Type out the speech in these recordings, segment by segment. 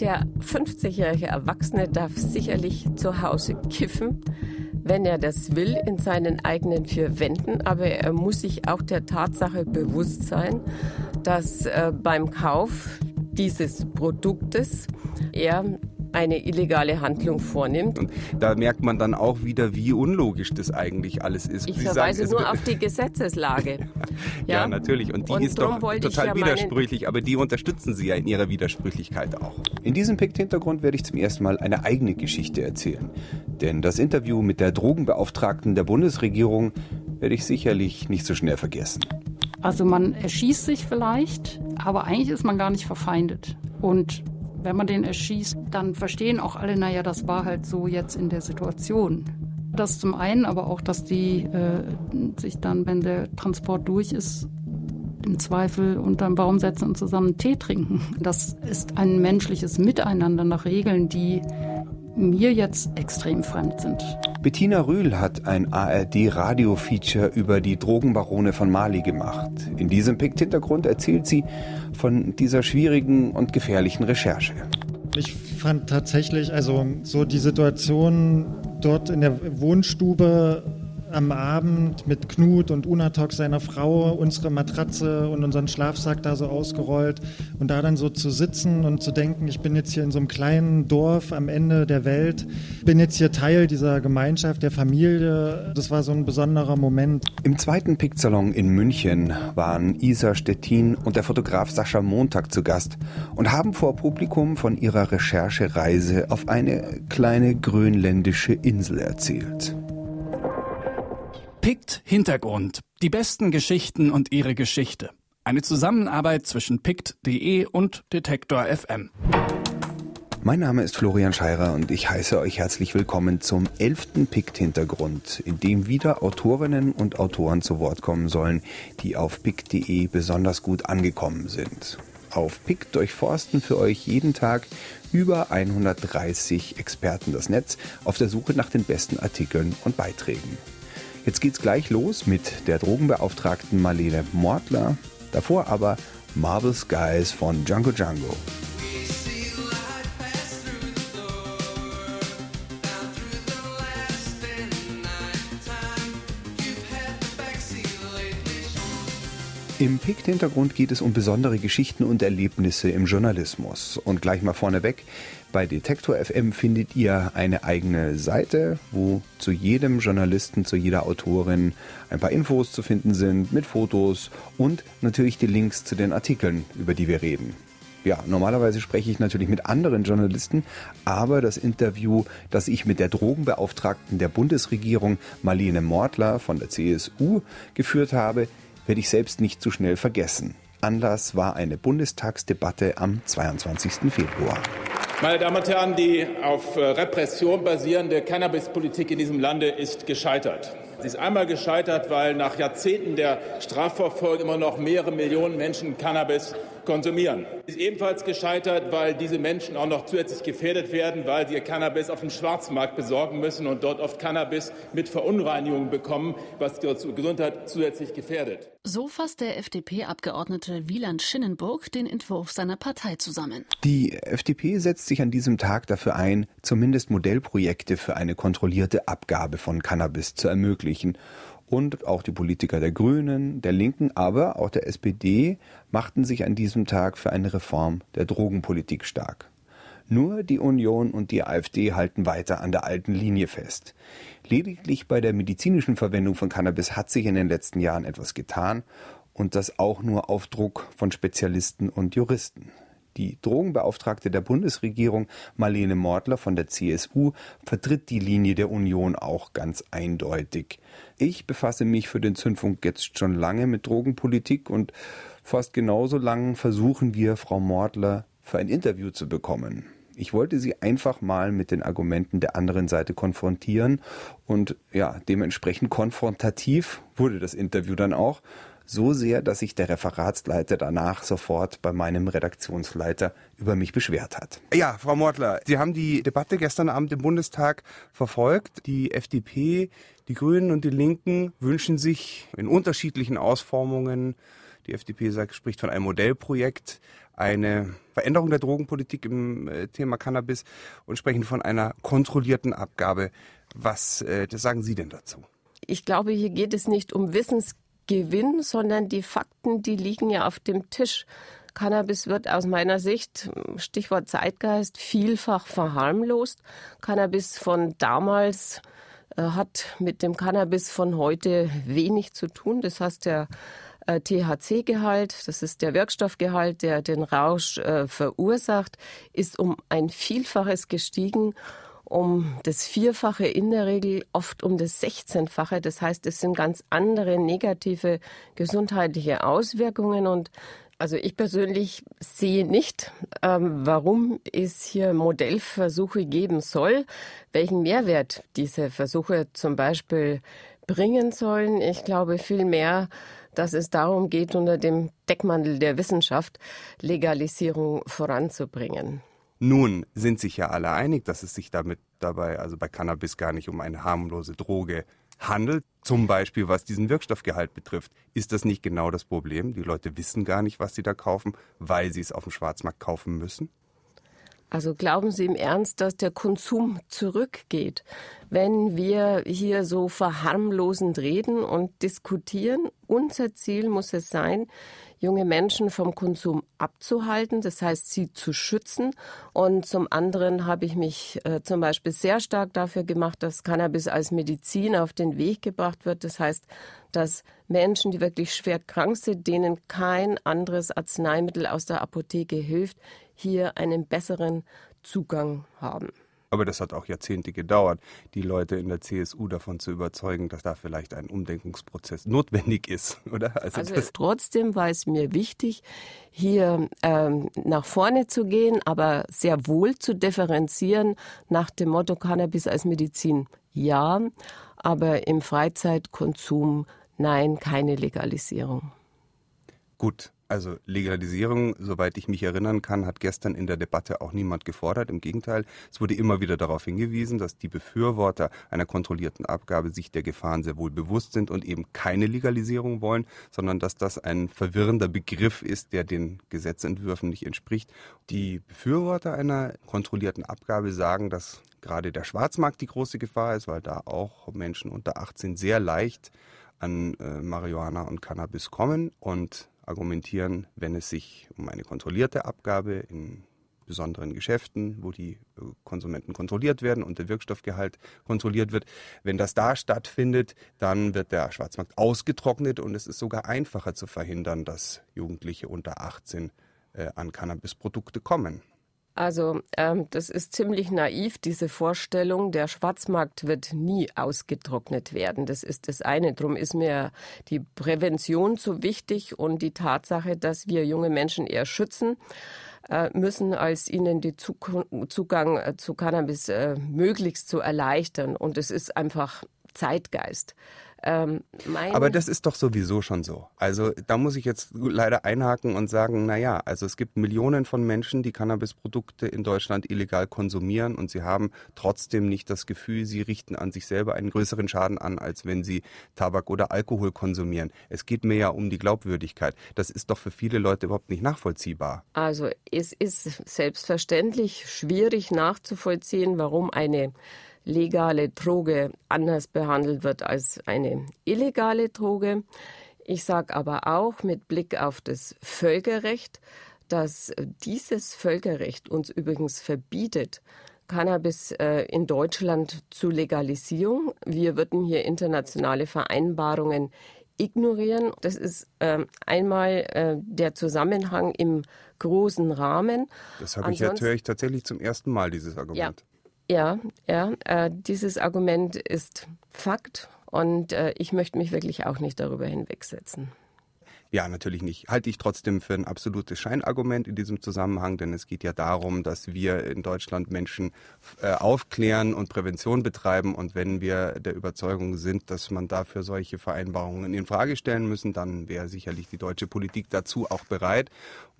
Der 50-jährige Erwachsene darf sicherlich zu Hause kiffen, wenn er das will, in seinen eigenen vier Wänden. Aber er muss sich auch der Tatsache bewusst sein, dass äh, beim Kauf dieses Produktes er eine illegale Handlung vornimmt. Und da merkt man dann auch wieder, wie unlogisch das eigentlich alles ist. Ich Sie verweise sagen, nur auf die Gesetzeslage. ja? ja? natürlich. Und die und ist doch total ja widersprüchlich, aber die unterstützen Sie ja in ihrer Widersprüchlichkeit auch. In diesem Pikt-Hintergrund werde ich zum ersten Mal eine eigene Geschichte erzählen. Denn das Interview mit der Drogenbeauftragten der Bundesregierung werde ich sicherlich nicht so schnell vergessen. Also man erschießt sich vielleicht, aber eigentlich ist man gar nicht verfeindet. Und wenn man den erschießt, dann verstehen auch alle, naja, das war halt so jetzt in der Situation. Das zum einen, aber auch, dass die äh, sich dann, wenn der Transport durch ist, im Zweifel unterm Baum setzen und zusammen Tee trinken. Das ist ein menschliches Miteinander nach Regeln, die mir jetzt extrem fremd sind. Bettina Rühl hat ein ARD-Radio-Feature über die Drogenbarone von Mali gemacht. In diesem Pikt-Hintergrund erzählt sie von dieser schwierigen und gefährlichen Recherche. Ich fand tatsächlich, also so die Situation dort in der Wohnstube am Abend mit Knut und Unatok, seiner Frau, unsere Matratze und unseren Schlafsack da so ausgerollt und da dann so zu sitzen und zu denken, ich bin jetzt hier in so einem kleinen Dorf am Ende der Welt, bin jetzt hier Teil dieser Gemeinschaft, der Familie. Das war so ein besonderer Moment. Im zweiten Picksalon in München waren Isa Stettin und der Fotograf Sascha Montag zu Gast und haben vor Publikum von ihrer Recherchereise auf eine kleine grönländische Insel erzählt. Pict Hintergrund. Die besten Geschichten und ihre Geschichte. Eine Zusammenarbeit zwischen pict.de und Detektor FM. Mein Name ist Florian Scheirer und ich heiße euch herzlich willkommen zum elften Pict-Hintergrund, in dem wieder Autorinnen und Autoren zu Wort kommen sollen, die auf pict.de besonders gut angekommen sind. Auf Pict durchforsten für euch jeden Tag über 130 Experten das Netz auf der Suche nach den besten Artikeln und Beiträgen. Jetzt geht's gleich los mit der Drogenbeauftragten Marlene Mortler. Davor aber Marvel Skies von Django Django. Im Pikt-Hintergrund geht es um besondere Geschichten und Erlebnisse im Journalismus. Und gleich mal vorneweg, bei Detektor FM findet ihr eine eigene Seite, wo zu jedem Journalisten, zu jeder Autorin ein paar Infos zu finden sind mit Fotos und natürlich die Links zu den Artikeln, über die wir reden. Ja, normalerweise spreche ich natürlich mit anderen Journalisten, aber das Interview, das ich mit der Drogenbeauftragten der Bundesregierung Marlene Mortler von der CSU geführt habe, werde ich selbst nicht zu schnell vergessen. Anlass war eine Bundestagsdebatte am 22. Februar. Meine Damen und Herren, die auf äh, Repression basierende Cannabispolitik in diesem Lande ist gescheitert. Sie ist einmal gescheitert, weil nach Jahrzehnten der Strafverfolgung immer noch mehrere Millionen Menschen Cannabis konsumieren. Ist ebenfalls gescheitert, weil diese Menschen auch noch zusätzlich gefährdet werden, weil sie ihr Cannabis auf dem Schwarzmarkt besorgen müssen und dort oft Cannabis mit Verunreinigungen bekommen, was ihre Gesundheit zusätzlich gefährdet. So fasst der FDP-Abgeordnete Wieland Schinnenburg den Entwurf seiner Partei zusammen. Die FDP setzt sich an diesem Tag dafür ein, zumindest Modellprojekte für eine kontrollierte Abgabe von Cannabis zu ermöglichen und auch die Politiker der Grünen, der Linken, aber auch der SPD machten sich an diesem Tag für eine Reform der Drogenpolitik stark. Nur die Union und die AfD halten weiter an der alten Linie fest. Lediglich bei der medizinischen Verwendung von Cannabis hat sich in den letzten Jahren etwas getan und das auch nur auf Druck von Spezialisten und Juristen. Die Drogenbeauftragte der Bundesregierung Marlene Mortler von der CSU vertritt die Linie der Union auch ganz eindeutig. Ich befasse mich für den Zündfunk jetzt schon lange mit Drogenpolitik und fast genauso lang versuchen wir, Frau Mortler für ein Interview zu bekommen. Ich wollte sie einfach mal mit den Argumenten der anderen Seite konfrontieren und ja, dementsprechend konfrontativ wurde das Interview dann auch so sehr, dass sich der Referatsleiter danach sofort bei meinem Redaktionsleiter über mich beschwert hat. Ja, Frau Mortler, Sie haben die Debatte gestern Abend im Bundestag verfolgt. Die FDP, die Grünen und die Linken wünschen sich in unterschiedlichen Ausformungen Die FDP sagt, spricht von einem Modellprojekt, eine Veränderung der Drogenpolitik im äh, Thema Cannabis und sprechen von einer kontrollierten Abgabe. Was äh, sagen Sie denn dazu? Ich glaube, hier geht es nicht um Wissensgewinn, sondern die Fakten, die liegen ja auf dem Tisch. Cannabis wird aus meiner Sicht, Stichwort Zeitgeist, vielfach verharmlost. Cannabis von damals äh, hat mit dem Cannabis von heute wenig zu tun. Das heißt, der äh, THC-Gehalt, das ist der Wirkstoffgehalt, der den Rausch äh, verursacht, ist um ein Vielfaches gestiegen um das Vierfache in der Regel, oft um das Sechzehnfache. Das heißt, es sind ganz andere negative gesundheitliche Auswirkungen und also ich persönlich sehe nicht, ähm, warum es hier Modellversuche geben soll, welchen Mehrwert diese Versuche zum Beispiel bringen sollen. Ich glaube vielmehr, dass es darum geht, unter dem Deckmantel der Wissenschaft Legalisierung voranzubringen. Nun sind sich ja alle einig, dass es sich damit dabei, also bei Cannabis gar nicht um eine harmlose Droge handelt, zum Beispiel was diesen Wirkstoffgehalt betrifft. Ist das nicht genau das Problem? Die Leute wissen gar nicht, was sie da kaufen, weil sie es auf dem Schwarzmarkt kaufen müssen? Also glauben Sie im Ernst, dass der Konsum zurückgeht, wenn wir hier so verharmlosend reden und diskutieren? Unser Ziel muss es sein, junge Menschen vom Konsum abzuhalten, das heißt, sie zu schützen. Und zum anderen habe ich mich äh, zum Beispiel sehr stark dafür gemacht, dass Cannabis als Medizin auf den Weg gebracht wird. Das heißt, dass Menschen, die wirklich schwer krank sind, denen kein anderes Arzneimittel aus der Apotheke hilft, hier einen besseren Zugang haben. Aber das hat auch Jahrzehnte gedauert, die Leute in der CSU davon zu überzeugen, dass da vielleicht ein Umdenkungsprozess notwendig ist, oder? Also, also trotzdem war es mir wichtig, hier ähm, nach vorne zu gehen, aber sehr wohl zu differenzieren nach dem Motto Cannabis als Medizin. Ja, aber im Freizeitkonsum nein, keine Legalisierung. Gut, also Legalisierung, soweit ich mich erinnern kann, hat gestern in der Debatte auch niemand gefordert. Im Gegenteil, es wurde immer wieder darauf hingewiesen, dass die Befürworter einer kontrollierten Abgabe sich der Gefahren sehr wohl bewusst sind und eben keine Legalisierung wollen, sondern dass das ein verwirrender Begriff ist, der den Gesetzentwürfen nicht entspricht. Die Befürworter einer kontrollierten Abgabe sagen, dass gerade der Schwarzmarkt die große Gefahr ist, weil da auch Menschen unter 18 sehr leicht an äh, Marihuana und Cannabis kommen und argumentieren, wenn es sich um eine kontrollierte Abgabe in besonderen Geschäften, wo die äh, Konsumenten kontrolliert werden und der Wirkstoffgehalt kontrolliert wird. Wenn das da stattfindet, dann wird der Schwarzmarkt ausgetrocknet und es ist sogar einfacher zu verhindern, dass Jugendliche unter 18 äh, an Cannabisprodukte kommen. Also ähm, das ist ziemlich naiv, diese Vorstellung, der Schwarzmarkt wird nie ausgetrocknet werden. Das ist das eine. Drum ist mir die Prävention so wichtig und die Tatsache, dass wir junge Menschen eher schützen äh, müssen, als ihnen den Zugang äh, zu Cannabis äh, möglichst zu erleichtern. Und es ist einfach Zeitgeist. Ähm, Aber das ist doch sowieso schon so. Also da muss ich jetzt leider einhaken und sagen, na ja, also es gibt Millionen von Menschen, die Cannabisprodukte in Deutschland illegal konsumieren und sie haben trotzdem nicht das Gefühl, sie richten an sich selber einen größeren Schaden an, als wenn sie Tabak oder Alkohol konsumieren. Es geht mir ja um die Glaubwürdigkeit. Das ist doch für viele Leute überhaupt nicht nachvollziehbar. Also es ist selbstverständlich schwierig nachzuvollziehen, warum eine legale Droge anders behandelt wird als eine illegale Droge. Ich sage aber auch mit Blick auf das Völkerrecht, dass dieses Völkerrecht uns übrigens verbietet, Cannabis äh, in Deutschland zu legalisieren. Wir würden hier internationale Vereinbarungen ignorieren. Das ist äh, einmal äh, der Zusammenhang im großen Rahmen. Das habe ich jetzt höre ich tatsächlich zum ersten Mal dieses Argument. Ja, ja, ja, äh, dieses Argument ist Fakt und äh, ich möchte mich wirklich auch nicht darüber hinwegsetzen. Ja, natürlich nicht. Halte ich trotzdem für ein absolutes Scheinargument in diesem Zusammenhang, denn es geht ja darum, dass wir in Deutschland Menschen äh, aufklären und Prävention betreiben. Und wenn wir der Überzeugung sind, dass man dafür solche Vereinbarungen in Frage stellen müssen, dann wäre sicherlich die deutsche Politik dazu auch bereit.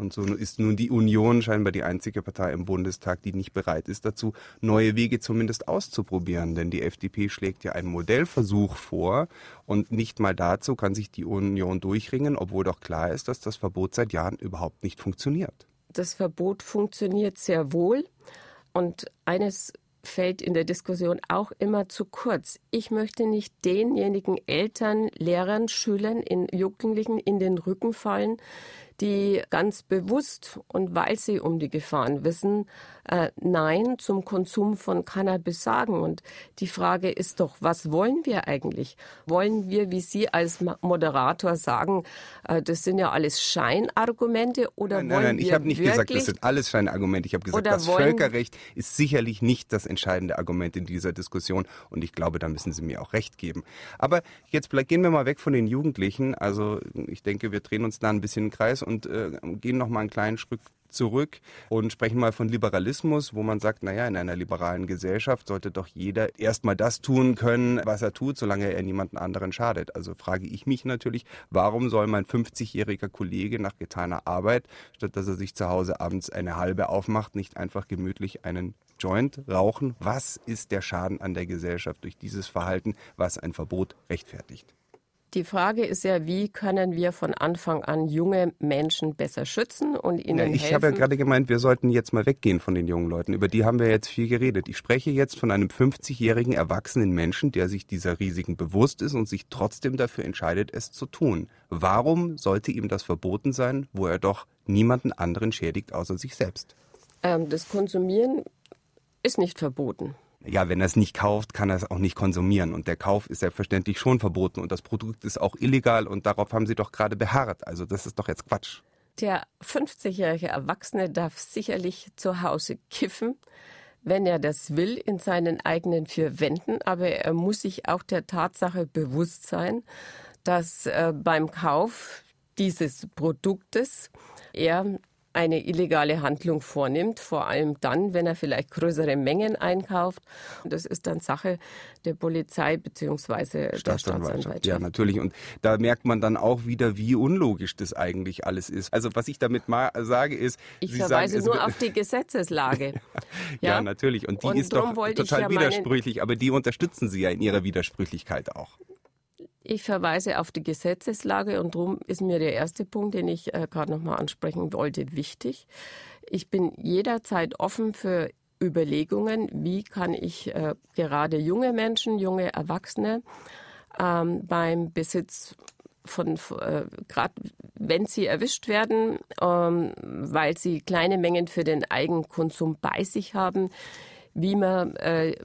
Und so ist nun die Union scheinbar die einzige Partei im Bundestag, die nicht bereit ist dazu, neue Wege zumindest auszuprobieren. Denn die FDP schlägt ja einen Modellversuch vor und nicht mal dazu kann sich die Union durchringen, obwohl doch klar ist, dass das Verbot seit Jahren überhaupt nicht funktioniert. Das Verbot funktioniert sehr wohl. Und eines fällt in der Diskussion auch immer zu kurz. Ich möchte nicht denjenigen Eltern, Lehrern, Schülern, in Jugendlichen in den Rücken fallen, die ganz bewusst und weil sie um die Gefahren wissen, äh, Nein zum Konsum von Cannabis sagen. Und die Frage ist doch, was wollen wir eigentlich? Wollen wir, wie Sie als Moderator sagen, äh, das sind ja alles Scheinargumente oder nein, wollen nein, nein, wir ich habe nicht wirklich, gesagt, das sind alles Scheinargumente. Ich habe gesagt, das Völkerrecht ist sicherlich nicht das entscheidende Argument in dieser Diskussion und ich glaube, da müssen Sie mir auch recht geben. Aber jetzt gehen wir mal weg von den Jugendlichen. Also ich denke, wir drehen uns da ein bisschen im Kreis und äh, gehen noch mal einen kleinen Schritt zurück und sprechen mal von Liberalismus, wo man sagt, naja, in einer liberalen Gesellschaft sollte doch jeder erstmal das tun können, was er tut, solange er niemanden anderen schadet. Also frage ich mich natürlich, warum soll mein 50-jähriger Kollege nach getaner Arbeit, statt dass er sich zu Hause abends eine halbe aufmacht, nicht einfach gemütlich einen Joint rauchen? Was ist der Schaden an der Gesellschaft durch dieses Verhalten, was ein Verbot rechtfertigt? Die Frage ist ja, wie können wir von Anfang an junge Menschen besser schützen und ihnen Ja, ich helfen? habe ja gerade gemeint, wir sollten jetzt mal weggehen von den jungen Leuten. Über die haben wir jetzt viel geredet. Ich spreche jetzt von einem 50-jährigen erwachsenen Menschen, der sich dieser Risiken bewusst ist und sich trotzdem dafür entscheidet, es zu tun. Warum sollte ihm das verboten sein, wo er doch niemanden anderen schädigt außer sich selbst? ähm, das Konsumieren ist nicht verboten. Ja, wenn er es nicht kauft, kann er es auch nicht konsumieren. Und der Kauf ist selbstverständlich schon verboten. Und das Produkt ist auch illegal. Und darauf haben Sie doch gerade beharrt. Also das ist doch jetzt Quatsch. Der 50-jährige Erwachsene darf sicherlich zu Hause kiffen, wenn er das will, in seinen eigenen vier Wänden. Aber er muss sich auch der Tatsache bewusst sein, dass äh, beim Kauf dieses Produktes er eine illegale Handlung vornimmt, vor allem dann, wenn er vielleicht größere Mengen einkauft. Das ist dann Sache der Polizei bzw. der Staatsanwaltschaft. Ja, natürlich. Und da merkt man dann auch wieder, wie unlogisch das eigentlich alles ist. Also was ich damit mal sage ist, Ich Sie verweise sagen, nur auf die Gesetzeslage. ja, natürlich. Und die Und ist doch total ja widersprüchlich, aber die unterstützen Sie ja in ihrer Widersprüchlichkeit auch. Ich verweise auf die Gesetzeslage und darum ist mir der erste Punkt, den ich äh, gerade noch mal ansprechen wollte, wichtig. Ich bin jederzeit offen für Überlegungen, wie kann ich äh, gerade junge Menschen, junge Erwachsene ähm, beim Besitz von, äh, gerade wenn sie erwischt werden, ähm, weil sie kleine Mengen für den Eigenkonsum bei sich haben, wie man äh,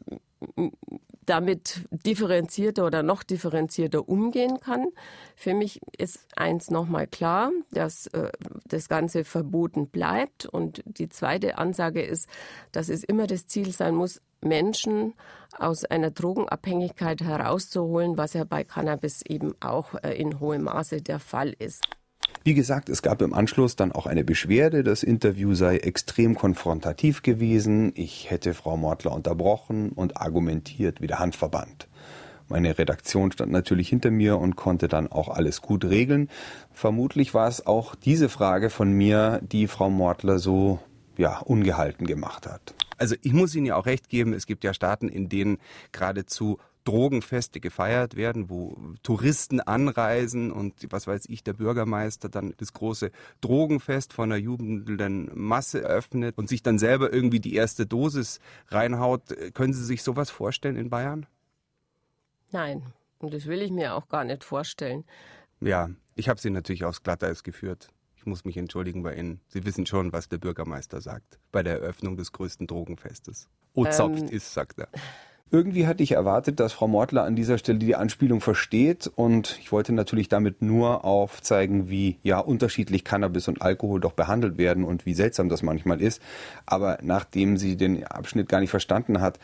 damit differenzierter oder noch differenzierter umgehen kann. Für mich ist eins nochmal klar, dass äh, das Ganze verboten bleibt. Und die zweite Ansage ist, dass es immer das Ziel sein muss, Menschen aus einer Drogenabhängigkeit herauszuholen, was ja bei Cannabis eben auch äh, in hohem Maße der Fall ist. Wie gesagt, es gab im Anschluss dann auch eine Beschwerde, das Interview sei extrem konfrontativ gewesen, ich hätte Frau Mortler unterbrochen und argumentiert wie der Handverband. Meine Redaktion stand natürlich hinter mir und konnte dann auch alles gut regeln. Vermutlich war es auch diese Frage von mir, die Frau Mortler so ja, ungehalten gemacht hat. Also ich muss Ihnen ja auch recht geben, es gibt ja Staaten, in denen geradezu Drogenfeste gefeiert werden, wo Touristen anreisen und was weiß ich, der Bürgermeister dann das große Drogenfest von einer jubelnden Masse eröffnet und sich dann selber irgendwie die erste Dosis reinhaut. Können Sie sich sowas vorstellen in Bayern? Nein, und das will ich mir auch gar nicht vorstellen. Ja, ich habe Sie natürlich aufs Glatteis geführt. Ich muss mich entschuldigen bei Ihnen. Sie wissen schon, was der Bürgermeister sagt bei der Eröffnung des größten Drogenfestes. O zopft Ähm, ist, sagt er. Irgendwie hatte ich erwartet, dass Frau Mortler an dieser Stelle die Anspielung versteht und ich wollte natürlich damit nur aufzeigen, wie ja unterschiedlich Cannabis und Alkohol doch behandelt werden und wie seltsam das manchmal ist. Aber nachdem sie den Abschnitt gar nicht verstanden hat,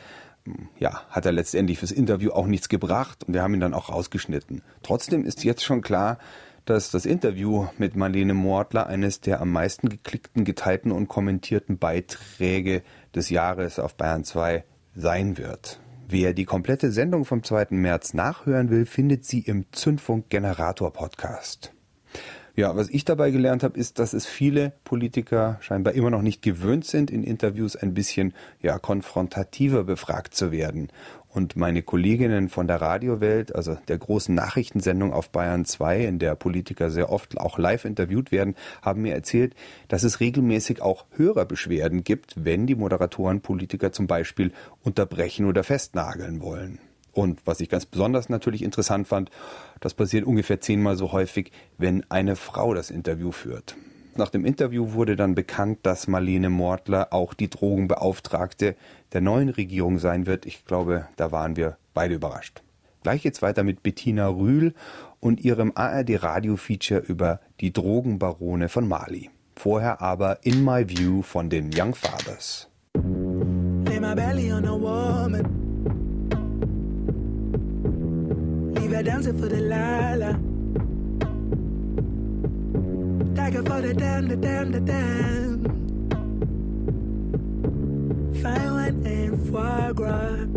ja, hat er letztendlich fürs Interview auch nichts gebracht und wir haben ihn dann auch rausgeschnitten. Trotzdem ist jetzt schon klar, dass das Interview mit Marlene Mortler eines der am meisten geklickten, geteilten und kommentierten Beiträge des Jahres auf Bayern 2 sein wird. Wer die komplette Sendung vom 2. März nachhören will, findet sie im Zündfunk Generator Podcast. Ja, was ich dabei gelernt habe, ist, dass es viele Politiker scheinbar immer noch nicht gewöhnt sind, in Interviews ein bisschen ja, konfrontativer befragt zu werden. Und meine Kolleginnen von der Radiowelt, also der großen Nachrichtensendung auf Bayern 2, in der Politiker sehr oft auch live interviewt werden, haben mir erzählt, dass es regelmäßig auch Hörerbeschwerden gibt, wenn die Moderatoren Politiker zum Beispiel unterbrechen oder festnageln wollen. Und was ich ganz besonders natürlich interessant fand, das passiert ungefähr zehnmal so häufig, wenn eine Frau das Interview führt. Nach dem Interview wurde dann bekannt, dass Marlene Mortler auch die Drogenbeauftragte der neuen Regierung sein wird. Ich glaube, da waren wir beide überrascht. Gleich geht's weiter mit Bettina Rühl und ihrem ARD-Radio-Feature über die Drogenbarone von Mali. Vorher aber In My View von den Young Fathers. Lay my belly on a woman. Leave her dancing for the lala. Tiger for the damn, the damn, the damn. Fine and foie gras.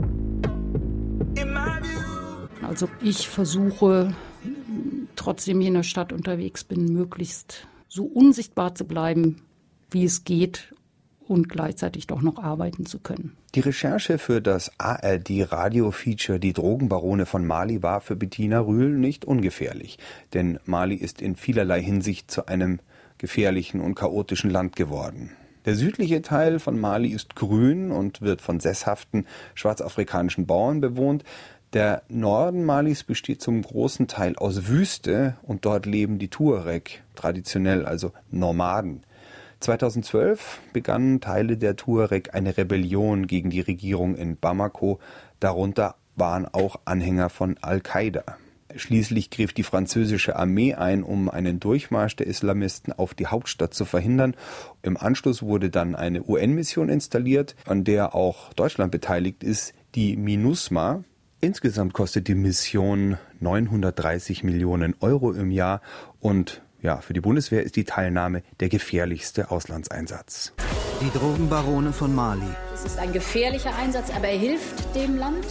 In my view. Also ich versuche, trotzdem hier in der Stadt unterwegs bin, möglichst so unsichtbar zu bleiben, wie es geht und gleichzeitig doch noch arbeiten zu können. Die Recherche für das ARD-Radio-Feature Die Drogenbarone von Mali war für Bettina Rühl nicht ungefährlich, denn Mali ist in vielerlei Hinsicht zu einem gefährlichen und chaotischen Land geworden. Der südliche Teil von Mali ist grün und wird von sesshaften schwarzafrikanischen Bauern bewohnt. Der Norden Malis besteht zum großen Teil aus Wüste und dort leben die Tuareg, traditionell also Nomaden. 2012 begannen Teile der Tuareg eine Rebellion gegen die Regierung in Bamako. Darunter waren auch Anhänger von Al-Qaida. Schließlich griff die französische Armee ein, um einen Durchmarsch der Islamisten auf die Hauptstadt zu verhindern. Im Anschluss wurde dann eine UN-Mission installiert, an der auch Deutschland beteiligt ist, die MINUSMA. Insgesamt kostet die Mission 930 Millionen Euro im Jahr und ja, für die Bundeswehr ist die Teilnahme der gefährlichste Auslandseinsatz. Die Drogenbarone von Mali. Es ist ein gefährlicher Einsatz, aber er hilft dem Land.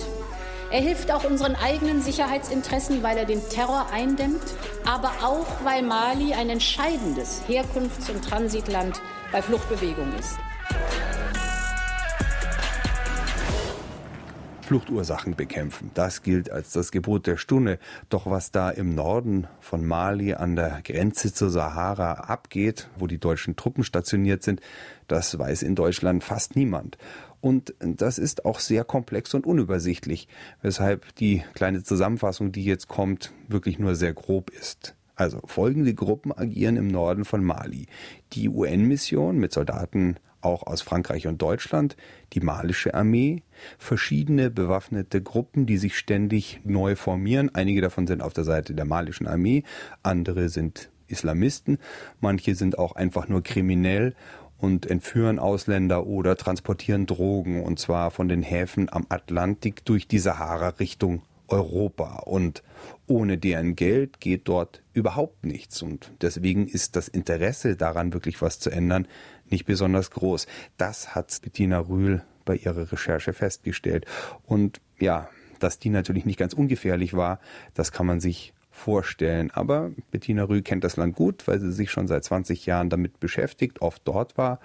Er hilft auch unseren eigenen Sicherheitsinteressen, weil er den Terror eindämmt, aber auch weil Mali ein entscheidendes Herkunfts- und Transitland bei Fluchtbewegung ist. Fluchtursachen bekämpfen. Das gilt als das Gebot der Stunde. Doch was da im Norden von Mali an der Grenze zur Sahara abgeht, wo die deutschen Truppen stationiert sind, das weiß in Deutschland fast niemand. Und das ist auch sehr komplex und unübersichtlich, weshalb die kleine Zusammenfassung, die jetzt kommt, wirklich nur sehr grob ist. Also folgende Gruppen agieren im Norden von Mali. Die UN-Mission mit Soldaten auch aus Frankreich und Deutschland, die malische Armee, verschiedene bewaffnete Gruppen, die sich ständig neu formieren. Einige davon sind auf der Seite der malischen Armee, andere sind Islamisten, manche sind auch einfach nur kriminell und entführen Ausländer oder transportieren Drogen und zwar von den Häfen am Atlantik durch die Sahara Richtung Europa. Und ohne deren Geld geht dort überhaupt nichts. Und deswegen ist das Interesse daran wirklich was zu ändern nicht besonders groß. Das hat Bettina Rühl bei ihrer Recherche festgestellt und ja, dass die natürlich nicht ganz ungefährlich war, das kann man sich vorstellen. Aber Bettina Rühl kennt das Land gut, weil sie sich schon seit 20 Jahren damit beschäftigt, oft dort war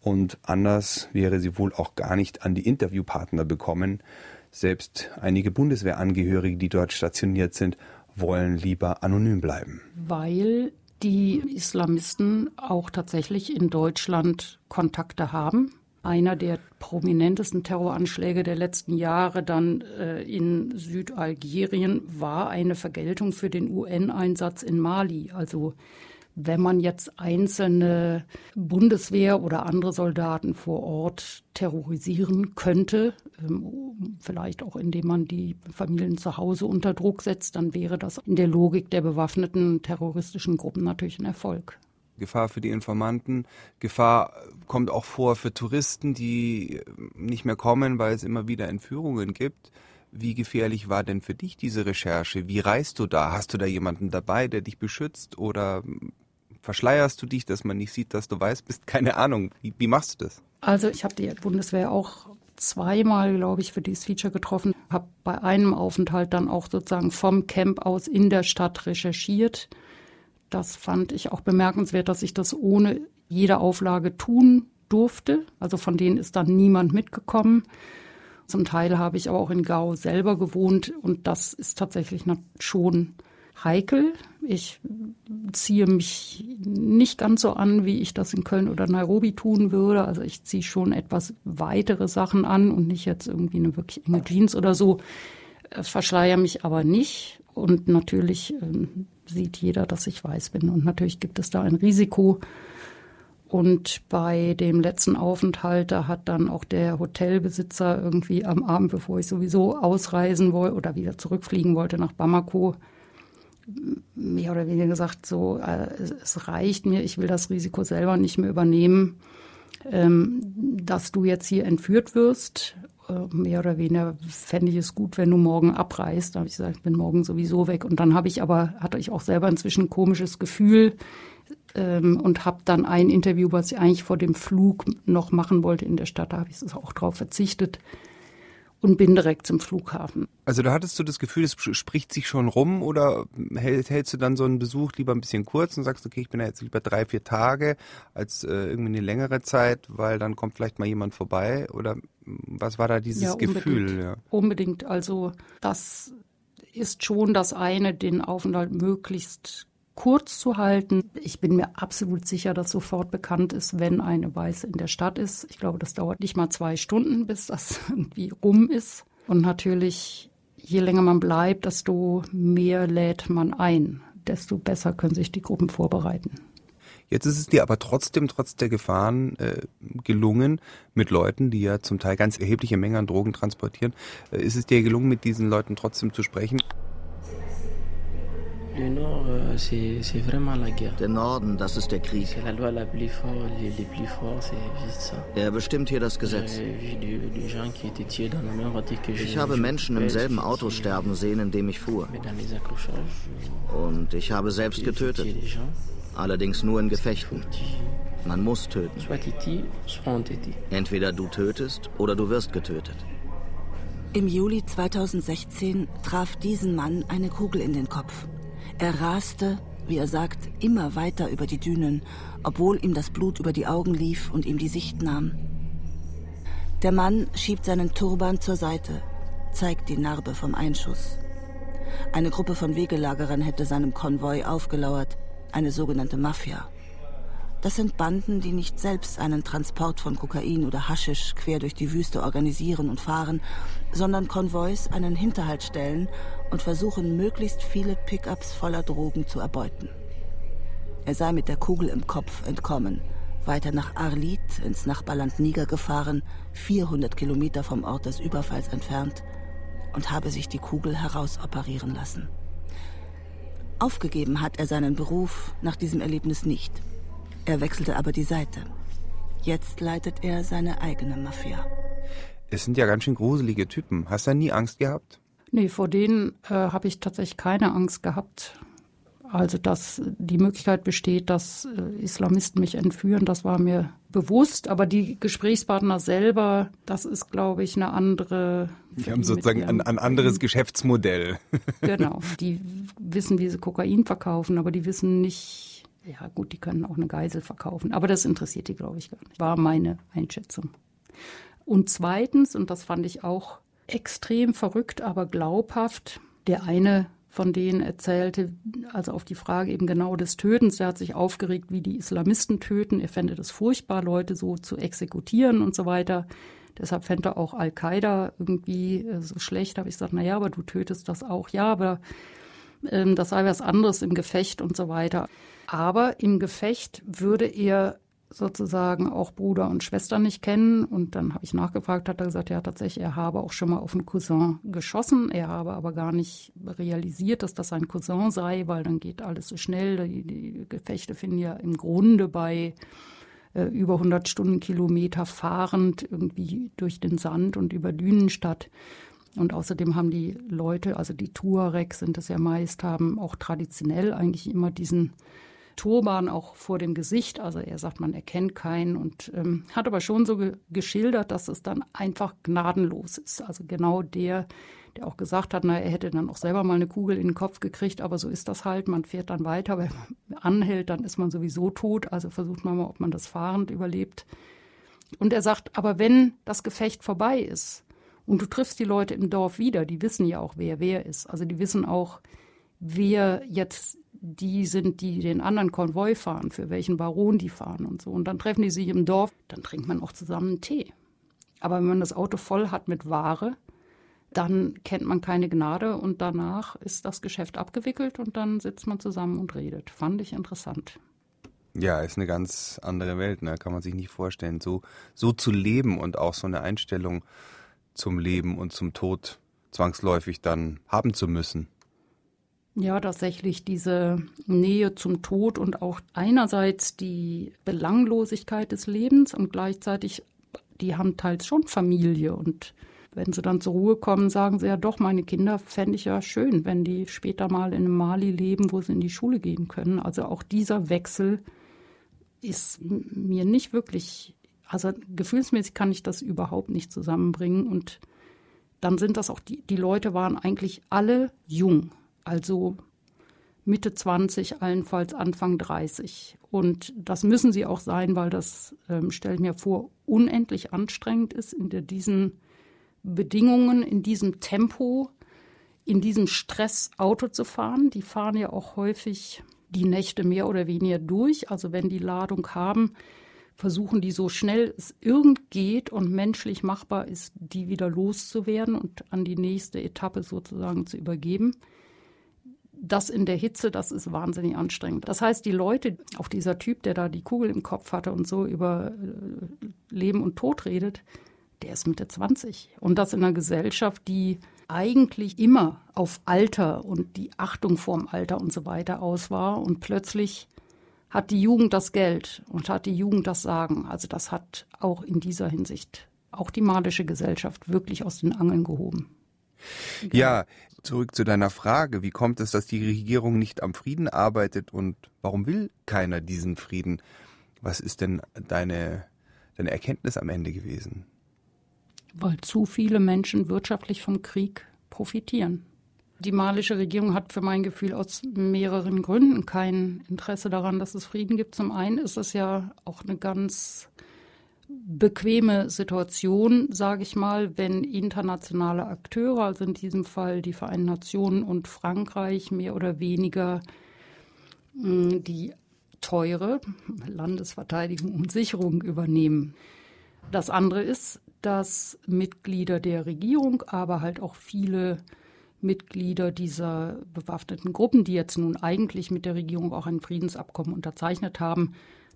und anders wäre sie wohl auch gar nicht an die Interviewpartner bekommen. Selbst einige Bundeswehrangehörige, die dort stationiert sind, wollen lieber anonym bleiben. Weil die Islamisten auch tatsächlich in Deutschland Kontakte haben. Einer der prominentesten Terroranschläge der letzten Jahre dann äh, in Südalgerien war eine Vergeltung für den UN-Einsatz in Mali. Also wenn man jetzt einzelne Bundeswehr oder andere Soldaten vor Ort terrorisieren könnte, ähm, vielleicht auch indem man die Familien zu Hause unter Druck setzt, dann wäre das in der Logik der bewaffneten terroristischen Gruppen natürlich ein Erfolg. Gefahr für die Informanten. Gefahr kommt auch vor für Touristen, die nicht mehr kommen, weil es immer wieder Entführungen gibt. Wie gefährlich war denn für dich diese Recherche? Wie reist du da? Hast du da jemanden dabei, der dich beschützt? Oder verschleierst du dich, dass man nicht sieht, dass du weiß bist? Keine Ahnung. Wie, wie machst du das? Also ich habe die Bundeswehr auch zweimal, glaube ich, für dieses Feature getroffen. Habe bei einem Aufenthalt dann auch sozusagen vom Camp aus in der Stadt recherchiert. Das fand ich auch bemerkenswert, dass ich das ohne jede Auflage tun durfte. Also von denen ist dann niemand mitgekommen. Zum Teil habe ich aber auch in Gao selber gewohnt und das ist tatsächlich schon heikel. Ich ziehe mich nicht ganz so an, wie ich das in Köln oder Nairobi tun würde. Also ich ziehe schon etwas weitere Sachen an und nicht jetzt irgendwie eine wirklich enge Jeans oder so. Äh, verschleiere mich aber nicht. Und natürlich ähm, sieht jeder, dass ich weiß bin. Und natürlich gibt es da ein Risiko. Und bei dem letzten Aufenthalt, da hat dann auch der Hotelbesitzer irgendwie am Abend, bevor ich sowieso ausreisen wollte oder wieder zurückfliegen wollte nach Bamako, mehr oder weniger gesagt, so, äh, es reicht mir, ich will das Risiko selber nicht mehr übernehmen, ähm, dass du jetzt hier entführt wirst. Äh, mehr oder weniger fände ich es gut, wenn du morgen abreist. Da habe ich gesagt, ich bin morgen sowieso weg. Und dann habe ich aber, hatte ich auch selber inzwischen ein komisches Gefühl ähm, und habe dann ein Interview, was ich eigentlich vor dem Flug noch machen wollte in der Stadt, da habe ich auch drauf verzichtet und bin direkt zum Flughafen. Also da hattest du das Gefühl, es spricht sich schon rum oder hältst du dann so einen Besuch lieber ein bisschen kurz und sagst, okay, ich bin da jetzt lieber drei, vier Tage als äh, irgendwie eine längere Zeit, weil dann kommt vielleicht mal jemand vorbei oder was war da dieses ja, unbedingt, Gefühl? Ja. Unbedingt. Also das ist schon das eine, den Aufenthalt möglichst kurz zu halten. Ich bin mir absolut sicher, dass sofort bekannt ist, wenn eine Weiße in der Stadt ist. Ich glaube, das dauert nicht mal zwei Stunden, bis das irgendwie rum ist. Und natürlich, je länger man bleibt, desto mehr lädt man ein, desto besser können sich die Gruppen vorbereiten. Jetzt ist es dir aber trotzdem, trotz der Gefahren, äh, gelungen, mit Leuten, die ja zum Teil ganz erhebliche Mengen an Drogen transportieren, äh, ist es dir gelungen, mit diesen Leuten trotzdem zu sprechen? Euh, der Norden, das ist der Krieg. Er bestimmt hier das Gesetz. Ich habe Menschen im selben Auto sterben sehen, in dem ich fuhr. Und ich habe selbst getötet. Allerdings nur in Gefechten. Man muss töten. Entweder du tötest oder du wirst getötet. Im Juli 2016 traf diesen Mann eine Kugel in den Kopf. Er raste, wie er sagt, immer weiter über die Dünen, obwohl ihm das Blut über die Augen lief und ihm die Sicht nahm. Der Mann schiebt seinen Turban zur Seite, zeigt die Narbe vom Einschuss. Eine Gruppe von Wegelagerern hätte seinem Konvoi aufgelauert, eine sogenannte Mafia. Das sind Banden, die nicht selbst einen Transport von Kokain oder Haschisch quer durch die Wüste organisieren und fahren, sondern Konvois einen Hinterhalt stellen und versuchen, möglichst viele Pickups voller Drogen zu erbeuten. Er sei mit der Kugel im Kopf entkommen, weiter nach Arlit ins Nachbarland Niger gefahren, 400 Kilometer vom Ort des Überfalls entfernt, und habe sich die Kugel herausoperieren lassen. Aufgegeben hat er seinen Beruf nach diesem Erlebnis nicht. Er wechselte aber die Seite. Jetzt leitet er seine eigene Mafia. Es sind ja ganz schön gruselige Typen. Hast du nie Angst gehabt? Nee, vor denen äh, habe ich tatsächlich keine Angst gehabt. Also, dass die Möglichkeit besteht, dass äh, Islamisten mich entführen, das war mir bewusst. Aber die Gesprächspartner selber, das ist, glaube ich, eine andere. Die haben sozusagen ein, ein anderes Geschäftsmodell. genau. Die wissen, wie sie Kokain verkaufen, aber die wissen nicht, ja, gut, die können auch eine Geisel verkaufen, aber das interessiert die, glaube ich, gar nicht. War meine Einschätzung. Und zweitens, und das fand ich auch extrem verrückt, aber glaubhaft, der eine von denen erzählte, also auf die Frage eben genau des Tötens, der hat sich aufgeregt, wie die Islamisten töten. Er fände es furchtbar, Leute so zu exekutieren und so weiter. Deshalb fände er auch Al-Qaida irgendwie äh, so schlecht. Da habe ich gesagt, na ja, aber du tötest das auch. Ja, aber ähm, das sei was anderes im Gefecht und so weiter. Aber im Gefecht würde er sozusagen auch Bruder und Schwester nicht kennen. Und dann habe ich nachgefragt, hat er gesagt, ja tatsächlich, er habe auch schon mal auf einen Cousin geschossen. Er habe aber gar nicht realisiert, dass das sein Cousin sei, weil dann geht alles so schnell. Die, die Gefechte finden ja im Grunde bei äh, über 100 Stundenkilometer fahrend irgendwie durch den Sand und über Dünen statt. Und außerdem haben die Leute, also die Tuaregs sind es ja meist, haben auch traditionell eigentlich immer diesen Turban auch vor dem Gesicht. Also er sagt, man erkennt keinen und ähm, hat aber schon so ge geschildert, dass es dann einfach gnadenlos ist. Also genau der, der auch gesagt hat, na, er hätte dann auch selber mal eine Kugel in den Kopf gekriegt, aber so ist das halt. Man fährt dann weiter, wenn man anhält, dann ist man sowieso tot. Also versucht man mal, ob man das fahrend überlebt. Und er sagt, aber wenn das Gefecht vorbei ist und du triffst die Leute im Dorf wieder, die wissen ja auch, wer wer ist. Also die wissen auch, wer jetzt die sind, die den anderen Konvoi fahren, für welchen Baron die fahren und so. Und dann treffen die sich im Dorf, dann trinkt man auch zusammen Tee. Aber wenn man das Auto voll hat mit Ware, dann kennt man keine Gnade und danach ist das Geschäft abgewickelt und dann sitzt man zusammen und redet. Fand ich interessant. Ja, ist eine ganz andere Welt, ne? Kann man sich nicht vorstellen, so, so zu leben und auch so eine Einstellung zum Leben und zum Tod zwangsläufig dann haben zu müssen. Ja, tatsächlich diese Nähe zum Tod und auch einerseits die Belanglosigkeit des Lebens und gleichzeitig, die haben teils schon Familie und wenn sie dann zur Ruhe kommen, sagen sie ja doch, meine Kinder fände ich ja schön, wenn die später mal in Mali leben, wo sie in die Schule gehen können. Also auch dieser Wechsel ist mir nicht wirklich, also gefühlsmäßig kann ich das überhaupt nicht zusammenbringen und dann sind das auch die, die Leute waren eigentlich alle jung also Mitte 20, allenfalls Anfang 30. Und das müssen sie auch sein, weil das, ähm, stelle ich mir vor, unendlich anstrengend ist, in diesen Bedingungen, in diesem Tempo, in diesem Stress Auto zu fahren. Die fahren ja auch häufig die Nächte mehr oder weniger durch. Also wenn die Ladung haben, versuchen die so schnell es irgend geht und menschlich machbar ist, die wieder loszuwerden und an die nächste Etappe sozusagen zu übergeben das in der Hitze, das ist wahnsinnig anstrengend. Das heißt, die Leute, auch dieser Typ, der da die Kugel im Kopf hatte und so über äh, Leben und Tod redet, der ist Mitte 20. Und das in einer Gesellschaft, die eigentlich immer auf Alter und die Achtung vorm Alter und so weiter aus war. Und plötzlich hat die Jugend das Geld und hat die Jugend das Sagen. Also das hat auch in dieser Hinsicht auch die malische Gesellschaft wirklich aus den Angeln gehoben. Ja, zurück zu deiner Frage. Wie kommt es, dass die Regierung nicht am Frieden arbeitet und warum will keiner diesen Frieden? Was ist denn deine, deine Erkenntnis am Ende gewesen? Weil zu viele Menschen wirtschaftlich vom Krieg profitieren. Die malische Regierung hat für mein Gefühl aus mehreren Gründen kein Interesse daran, dass es Frieden gibt. Zum einen ist es ja auch eine ganz bequeme Situation, sage ich mal, wenn internationale Akteure, also in diesem Fall die Vereinten Nationen und Frankreich, mehr oder weniger die teure Landesverteidigung und Sicherung übernehmen. Das andere ist, dass Mitglieder der Regierung, aber halt auch viele Mitglieder dieser bewaffneten Gruppen, die jetzt nun eigentlich mit der Regierung auch ein Friedensabkommen unterzeichnet haben,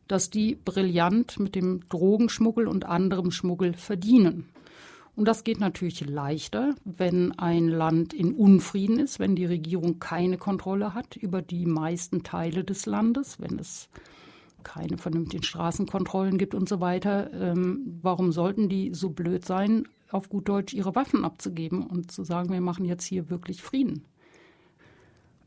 dass die brillant mit dem Drogenschmuggel und anderem Schmuggel verdienen. Und das geht natürlich leichter, wenn ein Land in Unfrieden ist, wenn die Regierung keine Kontrolle hat über die meisten Teile des Landes, wenn es keine vernünftigen Straßenkontrollen gibt und so weiter. Ähm, warum sollten die so blöd sein, auf gut Deutsch ihre Waffen abzugeben und zu sagen, wir machen jetzt hier wirklich Frieden?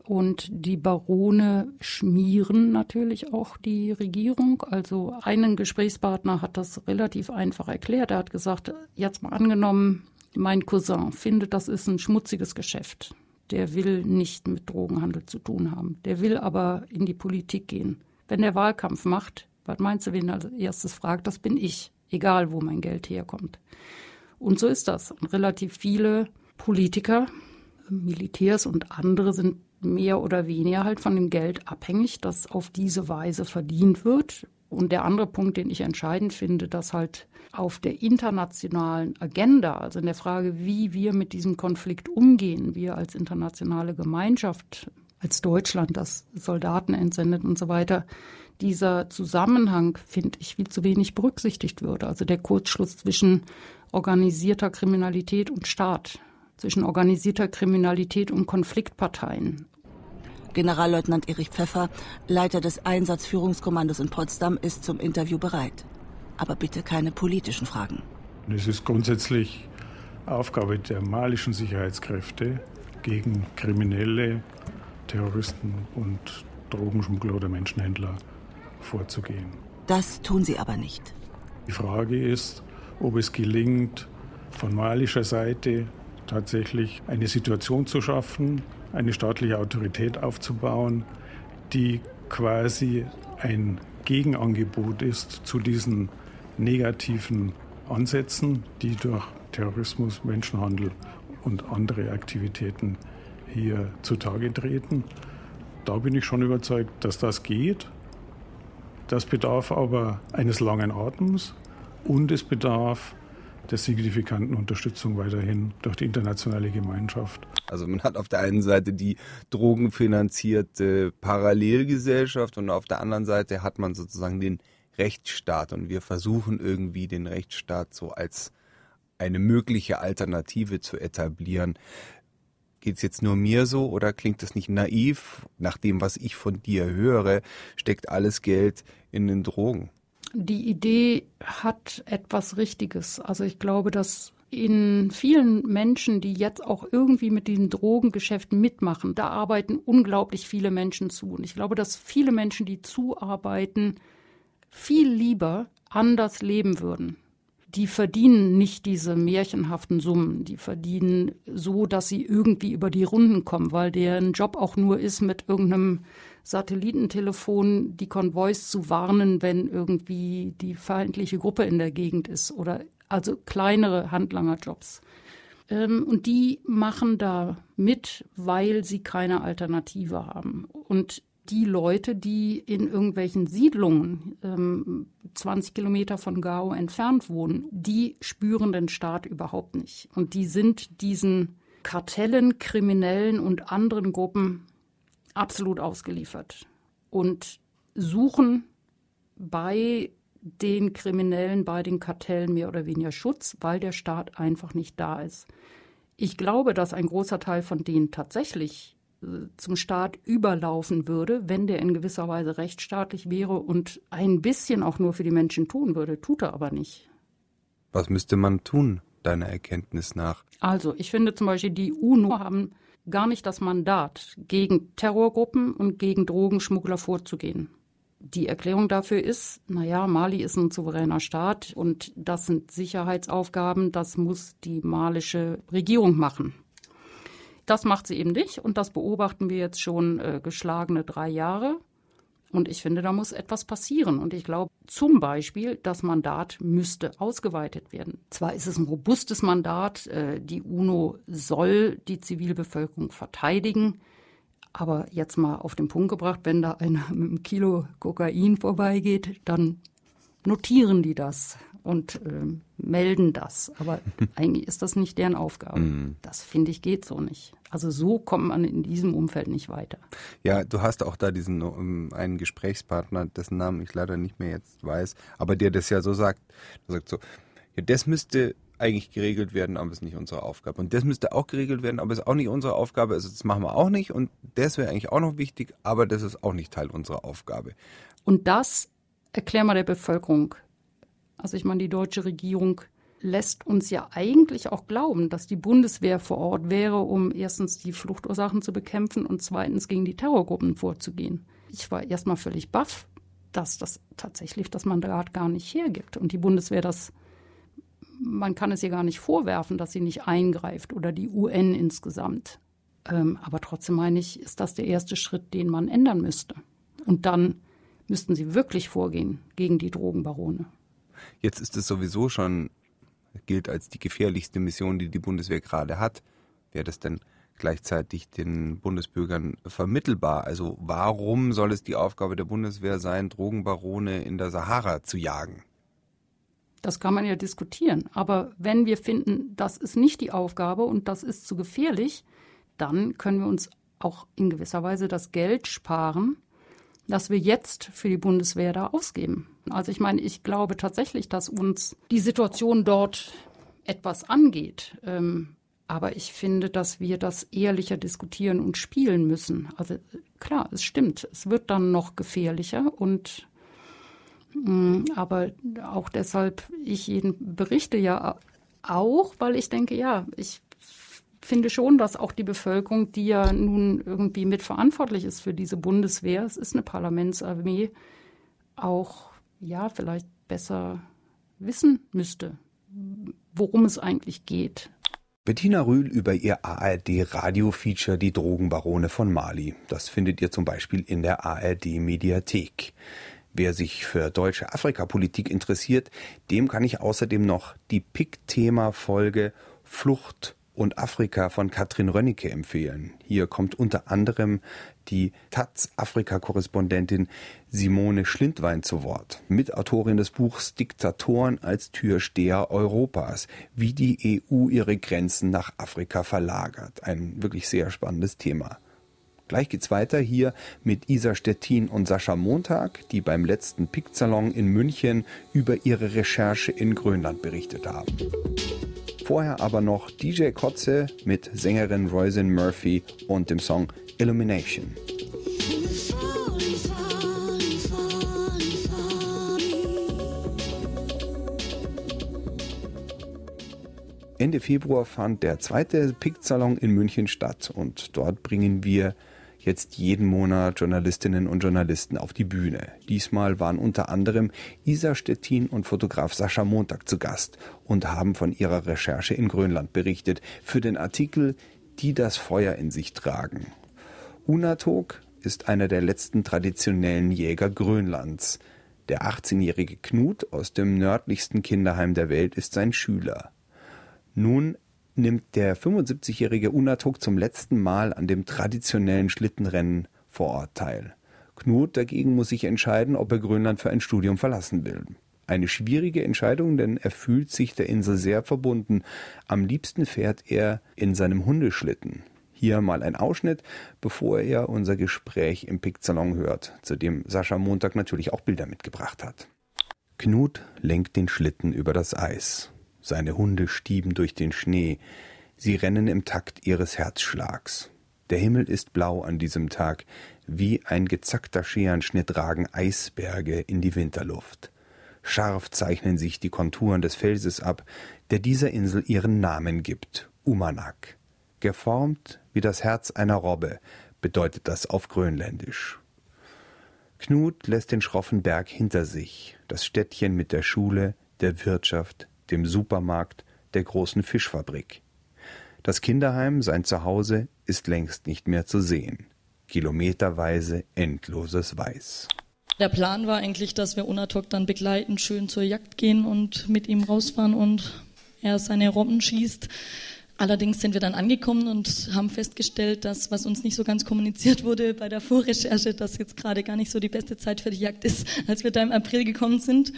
Und die Barone schmieren natürlich auch die Regierung. Also einen Gesprächspartner hat das relativ einfach erklärt. Er hat gesagt, jetzt mal angenommen, mein Cousin findet, das ist ein schmutziges Geschäft. Der will nicht mit Drogenhandel zu tun haben. Der will aber in die Politik gehen. Wenn der Wahlkampf macht, was meinst du, wen er als erstes fragt? Das bin ich, egal wo mein Geld herkommt. Und so ist das. Und relativ viele Politiker, Militärs und andere sind mehr oder weniger halt von dem Geld abhängig, das auf diese Weise verdient wird. Und der andere Punkt, den ich entscheidend finde, dass halt auf der internationalen Agenda, also in der Frage, wie wir mit diesem Konflikt umgehen, wir als internationale Gemeinschaft, als Deutschland, das Soldaten entsendet und so weiter, dieser Zusammenhang, finde ich, viel zu wenig berücksichtigt wird. Also der Kurzschluss zwischen organisierter Kriminalität und Staat zwischen organisierter Kriminalität und Konfliktparteien. Generalleutnant Erich Pfeffer, Leiter des Einsatzführungskommandos in Potsdam, ist zum Interview bereit. Aber bitte keine politischen Fragen. Es ist grundsätzlich Aufgabe der malischen Sicherheitskräfte, gegen Kriminelle, Terroristen und Drogenschmuggler oder Menschenhändler vorzugehen. Das tun sie aber nicht. Die Frage ist, ob es gelingt, von malischer Seite tatsächlich eine Situation zu schaffen, eine staatliche Autorität aufzubauen, die quasi ein Gegenangebot ist zu diesen negativen Ansätzen, die durch Terrorismus, Menschenhandel und andere Aktivitäten hier zutage treten. Da bin ich schon überzeugt, dass das geht. Das bedarf aber eines langen Atems und es bedarf der signifikanten Unterstützung weiterhin durch die internationale Gemeinschaft. Also man hat auf der einen Seite die drogenfinanzierte Parallelgesellschaft und auf der anderen Seite hat man sozusagen den Rechtsstaat und wir versuchen irgendwie den Rechtsstaat so als eine mögliche Alternative zu etablieren. Geht es jetzt nur mir so oder klingt das nicht naiv? Nach dem, was ich von dir höre, steckt alles Geld in den Drogen. Die Idee hat etwas Richtiges. Also ich glaube, dass in vielen Menschen, die jetzt auch irgendwie mit diesen Drogengeschäften mitmachen, da arbeiten unglaublich viele Menschen zu. Und ich glaube, dass viele Menschen, die zuarbeiten, viel lieber anders leben würden die verdienen nicht diese märchenhaften Summen. Die verdienen so, dass sie irgendwie über die Runden kommen, weil deren Job auch nur ist, mit irgendeinem Satellitentelefon die Konvois zu warnen, wenn irgendwie die feindliche Gruppe in der Gegend ist oder also kleinere Handlangerjobs. Ähm, und die machen da mit, weil sie keine Alternative haben. Und die Leute, die in irgendwelchen Siedlungen ähm, 20 Kilometer von Gao entfernt wohnen, die spüren den Staat überhaupt nicht. Und die sind diesen Kartellen, Kriminellen und anderen Gruppen absolut ausgeliefert und suchen bei den Kriminellen, bei den Kartellen mehr oder weniger Schutz, weil der Staat einfach nicht da ist. Ich glaube, dass ein großer Teil von denen tatsächlich zum Staat überlaufen würde, wenn der in gewisser Weise rechtsstaatlich wäre und ein bisschen auch nur für die Menschen tun würde. Tut er aber nicht. Was müsste man tun, deiner Erkenntnis nach? Also, ich finde zum Beispiel, die UNO haben gar nicht das Mandat, gegen Terrorgruppen und gegen Drogenschmuggler vorzugehen. Die Erklärung dafür ist, naja, Mali ist ein souveräner Staat und das sind Sicherheitsaufgaben, das muss die malische Regierung machen. Das macht sie eben nicht und das beobachten wir jetzt schon äh, geschlagene drei Jahre. Und ich finde, da muss etwas passieren. Und ich glaube zum Beispiel, das Mandat müsste ausgeweitet werden. Zwar ist es ein robustes Mandat, äh, die UNO soll die Zivilbevölkerung verteidigen. Aber jetzt mal auf den Punkt gebracht, wenn da einer mit einem Kilo Kokain vorbeigeht, dann notieren die das und äh, melden das. Aber eigentlich ist das nicht deren Aufgabe. Mhm. Das finde ich geht so nicht. Also so kommt man in diesem Umfeld nicht weiter. Ja, du hast auch da diesen um, einen Gesprächspartner, dessen Namen ich leider nicht mehr jetzt weiß, aber der das ja so sagt, der sagt so, ja, das müsste eigentlich geregelt werden, aber es ist nicht unsere Aufgabe. Und das müsste auch geregelt werden, aber es ist auch nicht unsere Aufgabe. Also das machen wir auch nicht und das wäre eigentlich auch noch wichtig, aber das ist auch nicht Teil unserer Aufgabe. Und das erklären wir der Bevölkerung also ich meine, die deutsche Regierung lässt uns ja eigentlich auch glauben, dass die Bundeswehr vor Ort wäre, um erstens die Fluchtursachen zu bekämpfen und zweitens gegen die Terrorgruppen vorzugehen. Ich war erstmal völlig baff, dass das tatsächlich das Mandat gar nicht hergibt und die Bundeswehr das man kann es ihr gar nicht vorwerfen, dass sie nicht eingreift oder die UN insgesamt. Ähm, aber trotzdem meine ich, ist das der erste Schritt, den man ändern müsste. Und dann müssten sie wirklich vorgehen gegen die Drogenbarone. Jetzt ist es sowieso schon, gilt als die gefährlichste Mission, die die Bundeswehr gerade hat. Wäre das denn gleichzeitig den Bundesbürgern vermittelbar? Also warum soll es die Aufgabe der Bundeswehr sein, Drogenbarone in der Sahara zu jagen? Das kann man ja diskutieren. Aber wenn wir finden, das ist nicht die Aufgabe und das ist zu gefährlich, dann können wir uns auch in gewisser Weise das Geld sparen, das wir jetzt für die Bundeswehr da ausgeben. Also ich meine, ich glaube tatsächlich, dass uns die Situation dort etwas angeht. Ähm, aber ich finde, dass wir das ehrlicher diskutieren und spielen müssen. Also klar, es stimmt, es wird dann noch gefährlicher und mm, aber auch deshalb, ich jeden berichte ja auch, weil ich denke, ja, ich finde schon, dass auch die Bevölkerung, die ja nun irgendwie mitverantwortlich ist für diese Bundeswehr, es ist eine Parlamentsarmee, auch ja vielleicht besser wissen müsste, worum es eigentlich geht. Bettina Rühl über ihr ARD-Radio-Feature Die Drogenbarone von Mali. Das findet ihr zum Beispiel in der ARD-Mediathek. Wer sich für deutsche Afrikapolitik interessiert, dem kann ich außerdem noch die PIK-Thema-Folge Flucht und Afrika von Katrin Rönnecke empfehlen. Hier kommt unter anderem die Taz-Afrika-Korrespondentin Simone Schlindwein zu Wort, Mitautorin des Buchs Diktatoren als Türsteher Europas, wie die EU ihre Grenzen nach Afrika verlagert. Ein wirklich sehr spannendes Thema. Gleich geht's weiter hier mit Isa Stettin und Sascha Montag, die beim letzten Pick-Salon in München über ihre Recherche in Grönland berichtet haben. Vorher aber noch DJ Kotze mit Sängerin Roisin Murphy und dem Song Illumination. Ende Februar fand der zweite Pick-Salon in München statt und dort bringen wir jetzt jeden Monat Journalistinnen und Journalisten auf die Bühne. Diesmal waren unter anderem Isa Stettin und Fotograf Sascha Montag zu Gast und haben von ihrer Recherche in Grönland berichtet für den Artikel Die das Feuer in sich tragen. Unatog ist einer der letzten traditionellen Jäger Grönlands. Der 18-jährige Knut aus dem nördlichsten Kinderheim der Welt ist sein Schüler. Nun nimmt der 75-jährige Unatog zum letzten Mal an dem traditionellen Schlittenrennen vor Ort teil. Knut dagegen muss sich entscheiden, ob er Grönland für ein Studium verlassen will. Eine schwierige Entscheidung, denn er fühlt sich der Insel sehr verbunden. Am liebsten fährt er in seinem Hundeschlitten. Hier mal ein Ausschnitt, bevor er unser Gespräch im Picksalon hört, zu dem Sascha Montag natürlich auch Bilder mitgebracht hat. Knut lenkt den Schlitten über das Eis. Seine Hunde stieben durch den Schnee. Sie rennen im Takt ihres Herzschlags. Der Himmel ist blau an diesem Tag. Wie ein gezackter Scherenschnitt ragen Eisberge in die Winterluft. Scharf zeichnen sich die Konturen des Felses ab, der dieser Insel ihren Namen gibt, Umanak. Geformt wie das Herz einer Robbe bedeutet das auf Grönländisch. Knut lässt den schroffen Berg hinter sich, das Städtchen mit der Schule, der Wirtschaft, dem Supermarkt, der großen Fischfabrik. Das Kinderheim, sein Zuhause, ist längst nicht mehr zu sehen. Kilometerweise endloses Weiß. Der Plan war eigentlich, dass wir Unatok dann begleiten, schön zur Jagd gehen und mit ihm rausfahren und er seine Robben schießt. Allerdings sind wir dann angekommen und haben festgestellt, dass, was uns nicht so ganz kommuniziert wurde bei der Vorrecherche, dass jetzt gerade gar nicht so die beste Zeit für die Jagd ist, als wir da im April gekommen sind.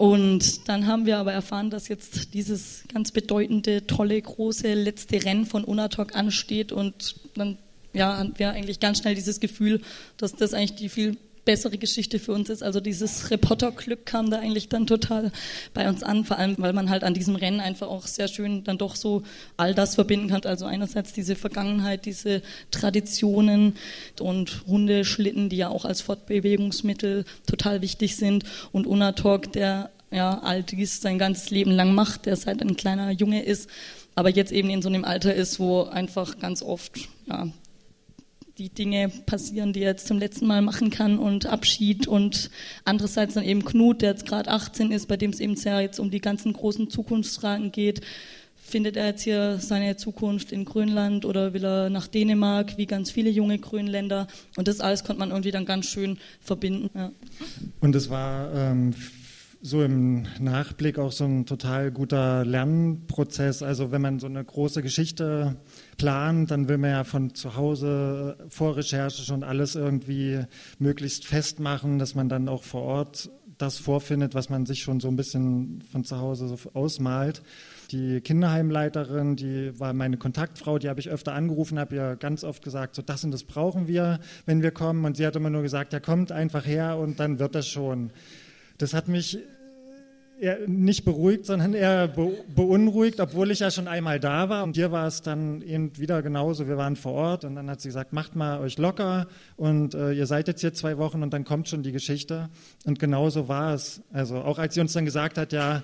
Und dann haben wir aber erfahren, dass jetzt dieses ganz bedeutende, tolle, große letzte Rennen von Unatok ansteht. Und dann ja, hatten wir eigentlich ganz schnell dieses Gefühl, dass das eigentlich die viel bessere Geschichte für uns ist. Also dieses Reporterglück kam da eigentlich dann total bei uns an, vor allem weil man halt an diesem Rennen einfach auch sehr schön dann doch so all das verbinden kann. Also einerseits diese Vergangenheit, diese Traditionen und Hundeschlitten, die ja auch als Fortbewegungsmittel total wichtig sind und Unatok, der ja all dies sein ganzes Leben lang macht, der seit ein kleiner Junge ist, aber jetzt eben in so einem Alter ist, wo einfach ganz oft ja, die Dinge passieren, die er jetzt zum letzten Mal machen kann und Abschied und andererseits dann eben Knut, der jetzt gerade 18 ist, bei dem es eben sehr jetzt um die ganzen großen Zukunftsfragen geht. Findet er jetzt hier seine Zukunft in Grönland oder will er nach Dänemark, wie ganz viele junge Grönländer? Und das alles konnte man irgendwie dann ganz schön verbinden. Ja. Und es war ähm, so im Nachblick auch so ein total guter Lernprozess. Also wenn man so eine große Geschichte plant, dann will man ja von zu Hause vor Recherche schon alles irgendwie möglichst festmachen, dass man dann auch vor Ort das vorfindet, was man sich schon so ein bisschen von zu Hause so ausmalt. Die Kinderheimleiterin, die war meine Kontaktfrau, die habe ich öfter angerufen, habe ihr ganz oft gesagt, so das und das brauchen wir, wenn wir kommen. Und sie hat immer nur gesagt, ja kommt einfach her und dann wird das schon. Das hat mich nicht beruhigt, sondern eher beunruhigt, obwohl ich ja schon einmal da war. Und hier war es dann eben wieder genauso. Wir waren vor Ort und dann hat sie gesagt, macht mal euch locker und äh, ihr seid jetzt hier zwei Wochen und dann kommt schon die Geschichte. Und genauso war es. Also auch als sie uns dann gesagt hat, ja,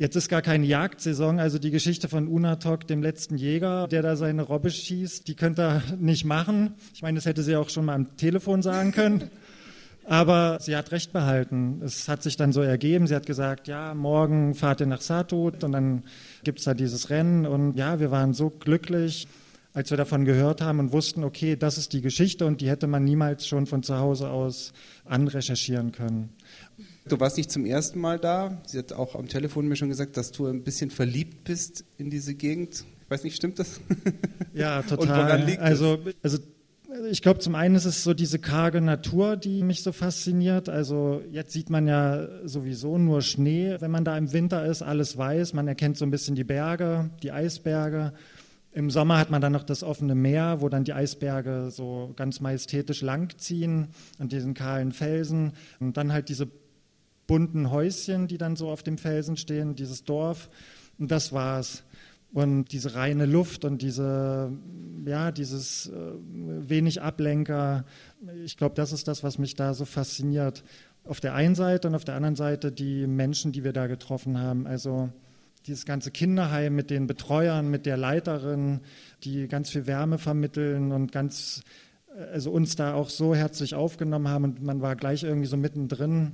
Jetzt ist gar keine Jagdsaison, also die Geschichte von Unatok, dem letzten Jäger, der da seine Robbe schießt, die könnte er nicht machen. Ich meine, das hätte sie auch schon mal am Telefon sagen können. Aber sie hat recht behalten. Es hat sich dann so ergeben. Sie hat gesagt, ja, morgen fahrt ihr nach Satut und dann gibt es da dieses Rennen. Und ja, wir waren so glücklich, als wir davon gehört haben und wussten, okay, das ist die Geschichte und die hätte man niemals schon von zu Hause aus anrecherchieren können. Du warst nicht zum ersten Mal da. Sie hat auch am Telefon mir schon gesagt, dass du ein bisschen verliebt bist in diese Gegend. Ich weiß nicht, stimmt das? Ja, total. Und woran liegt also, also ich glaube, zum einen ist es so diese karge Natur, die mich so fasziniert. Also jetzt sieht man ja sowieso nur Schnee, wenn man da im Winter ist, alles weiß. Man erkennt so ein bisschen die Berge, die Eisberge. Im Sommer hat man dann noch das offene Meer, wo dann die Eisberge so ganz majestätisch langziehen und diesen kahlen Felsen. Und dann halt diese bunten Häuschen, die dann so auf dem Felsen stehen, dieses Dorf. Und das war's und diese reine Luft und diese, ja, dieses äh, wenig Ablenker, ich glaube, das ist das, was mich da so fasziniert. Auf der einen Seite und auf der anderen Seite die Menschen, die wir da getroffen haben. Also dieses ganze Kinderheim mit den Betreuern, mit der Leiterin, die ganz viel Wärme vermitteln und ganz, äh, also uns da auch so herzlich aufgenommen haben und man war gleich irgendwie so mittendrin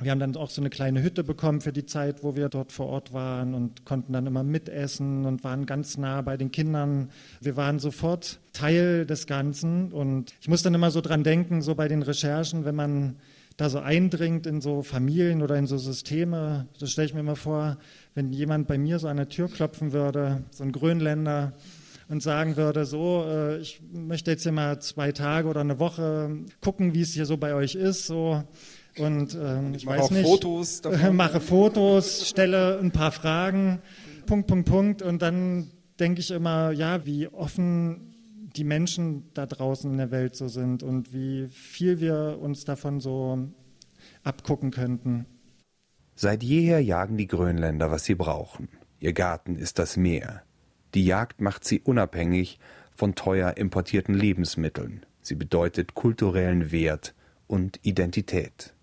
wir haben dann auch so eine kleine Hütte bekommen für die Zeit, wo wir dort vor Ort waren und konnten dann immer mitessen und waren ganz nah bei den Kindern. Wir waren sofort Teil des Ganzen und ich muss dann immer so dran denken, so bei den Recherchen, wenn man da so eindringt in so Familien oder in so Systeme, das stelle ich mir immer vor, wenn jemand bei mir so an der Tür klopfen würde, so ein Grönländer, und sagen würde, so, äh, ich möchte jetzt hier mal zwei Tage oder eine Woche gucken, wie es hier so bei euch ist, so und ähm, ich, ich weiß nicht, Fotos mache Fotos, stelle ein paar Fragen, Punkt, Punkt, Punkt. Und dann denke ich immer, ja, wie offen die Menschen da draußen in der Welt so sind und wie viel wir uns davon so abgucken könnten. Seit jeher jagen die Grönländer, was sie brauchen. Ihr Garten ist das Meer. Die Jagd macht sie unabhängig von teuer importierten Lebensmitteln. Sie bedeutet kulturellen Wert und Identität.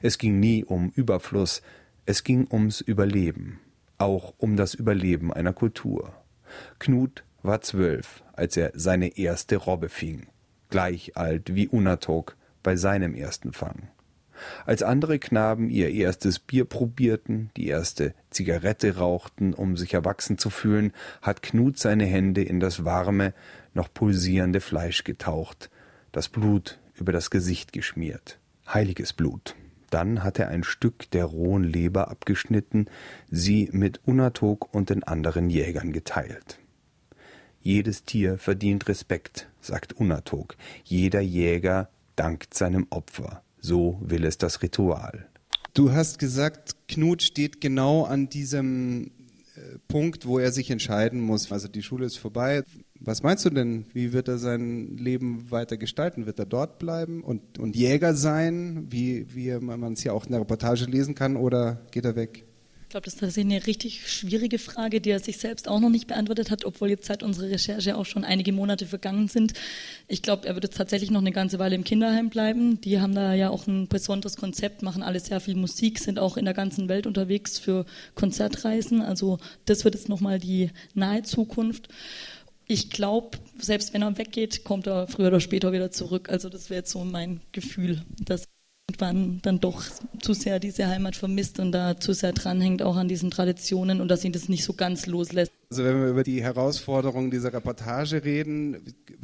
Es ging nie um Überfluss, es ging ums Überleben, auch um das Überleben einer Kultur. Knut war zwölf, als er seine erste Robbe fing, gleich alt wie Unatok bei seinem ersten Fang. Als andere Knaben ihr erstes Bier probierten, die erste Zigarette rauchten, um sich erwachsen zu fühlen, hat Knut seine Hände in das warme, noch pulsierende Fleisch getaucht, das Blut über das Gesicht geschmiert. Heiliges Blut. Dann hat er ein Stück der rohen Leber abgeschnitten, sie mit Unatok und den anderen Jägern geteilt. Jedes Tier verdient Respekt, sagt Unatok. Jeder Jäger dankt seinem Opfer. So will es das Ritual. Du hast gesagt, Knut steht genau an diesem äh, Punkt, wo er sich entscheiden muss. Also die Schule ist vorbei. Was meinst du denn? Wie wird er sein Leben weiter gestalten? Wird er dort bleiben und, und Jäger sein, wie, wie man es ja auch in der Reportage lesen kann, oder geht er weg? Ich glaube, das ist eine richtig schwierige Frage, die er sich selbst auch noch nicht beantwortet hat, obwohl jetzt seit unserer Recherche auch schon einige Monate vergangen sind. Ich glaube, er wird jetzt tatsächlich noch eine ganze Weile im Kinderheim bleiben. Die haben da ja auch ein besonderes Konzept, machen alle sehr viel Musik, sind auch in der ganzen Welt unterwegs für Konzertreisen. Also das wird jetzt nochmal die nahe Zukunft ich glaube, selbst wenn er weggeht, kommt er früher oder später wieder zurück. Also das wäre jetzt so mein Gefühl, dass irgendwann dann doch zu sehr diese Heimat vermisst und da zu sehr dranhängt, auch an diesen Traditionen und dass ihn das nicht so ganz loslässt. Also wenn wir über die Herausforderungen dieser Reportage reden,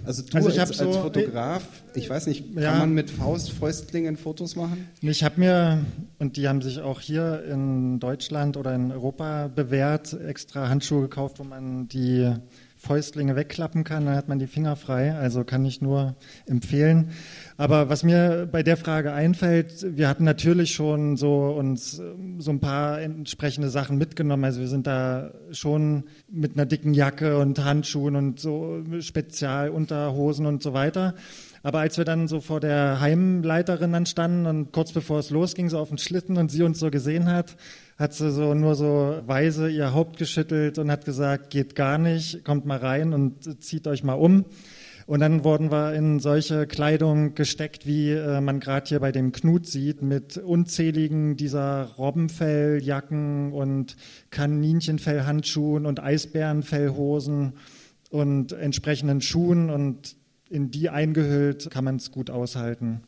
also du also als, so, als, Fotograf, ich weiß nicht, kann ja, man mit Faust, Fäustlingen Fotos machen? Ich habe mir, und die haben sich auch hier in Deutschland oder in Europa bewährt, extra Handschuhe gekauft, wo man die Fäustlinge wegklappen kann, dann hat man die Finger frei. Also kann ich nur empfehlen. Aber was mir bei der Frage einfällt, wir hatten natürlich schon so uns ähm, so ein paar entsprechende Sachen mitgenommen. Also wir sind da schon mit einer dicken Jacke und Handschuhen und so Spezialunterhosen und so weiter. Aber als wir dann so vor der Heimleiterin dann standen und kurz bevor es losging, so auf den Schlitten und sie uns so gesehen hat, hat sie so nur so weise ihr Haupt geschüttelt und hat gesagt, geht gar nicht, kommt mal rein und zieht euch mal um. Und dann wurden wir in solche Kleidung gesteckt, wie äh, man gerade hier bei dem Knut sieht, mit unzähligen dieser Robbenfelljacken und Kaninchenfellhandschuhen und Eisbärenfellhosen und entsprechenden Schuhen und in die eingehüllt kann man es gut aushalten.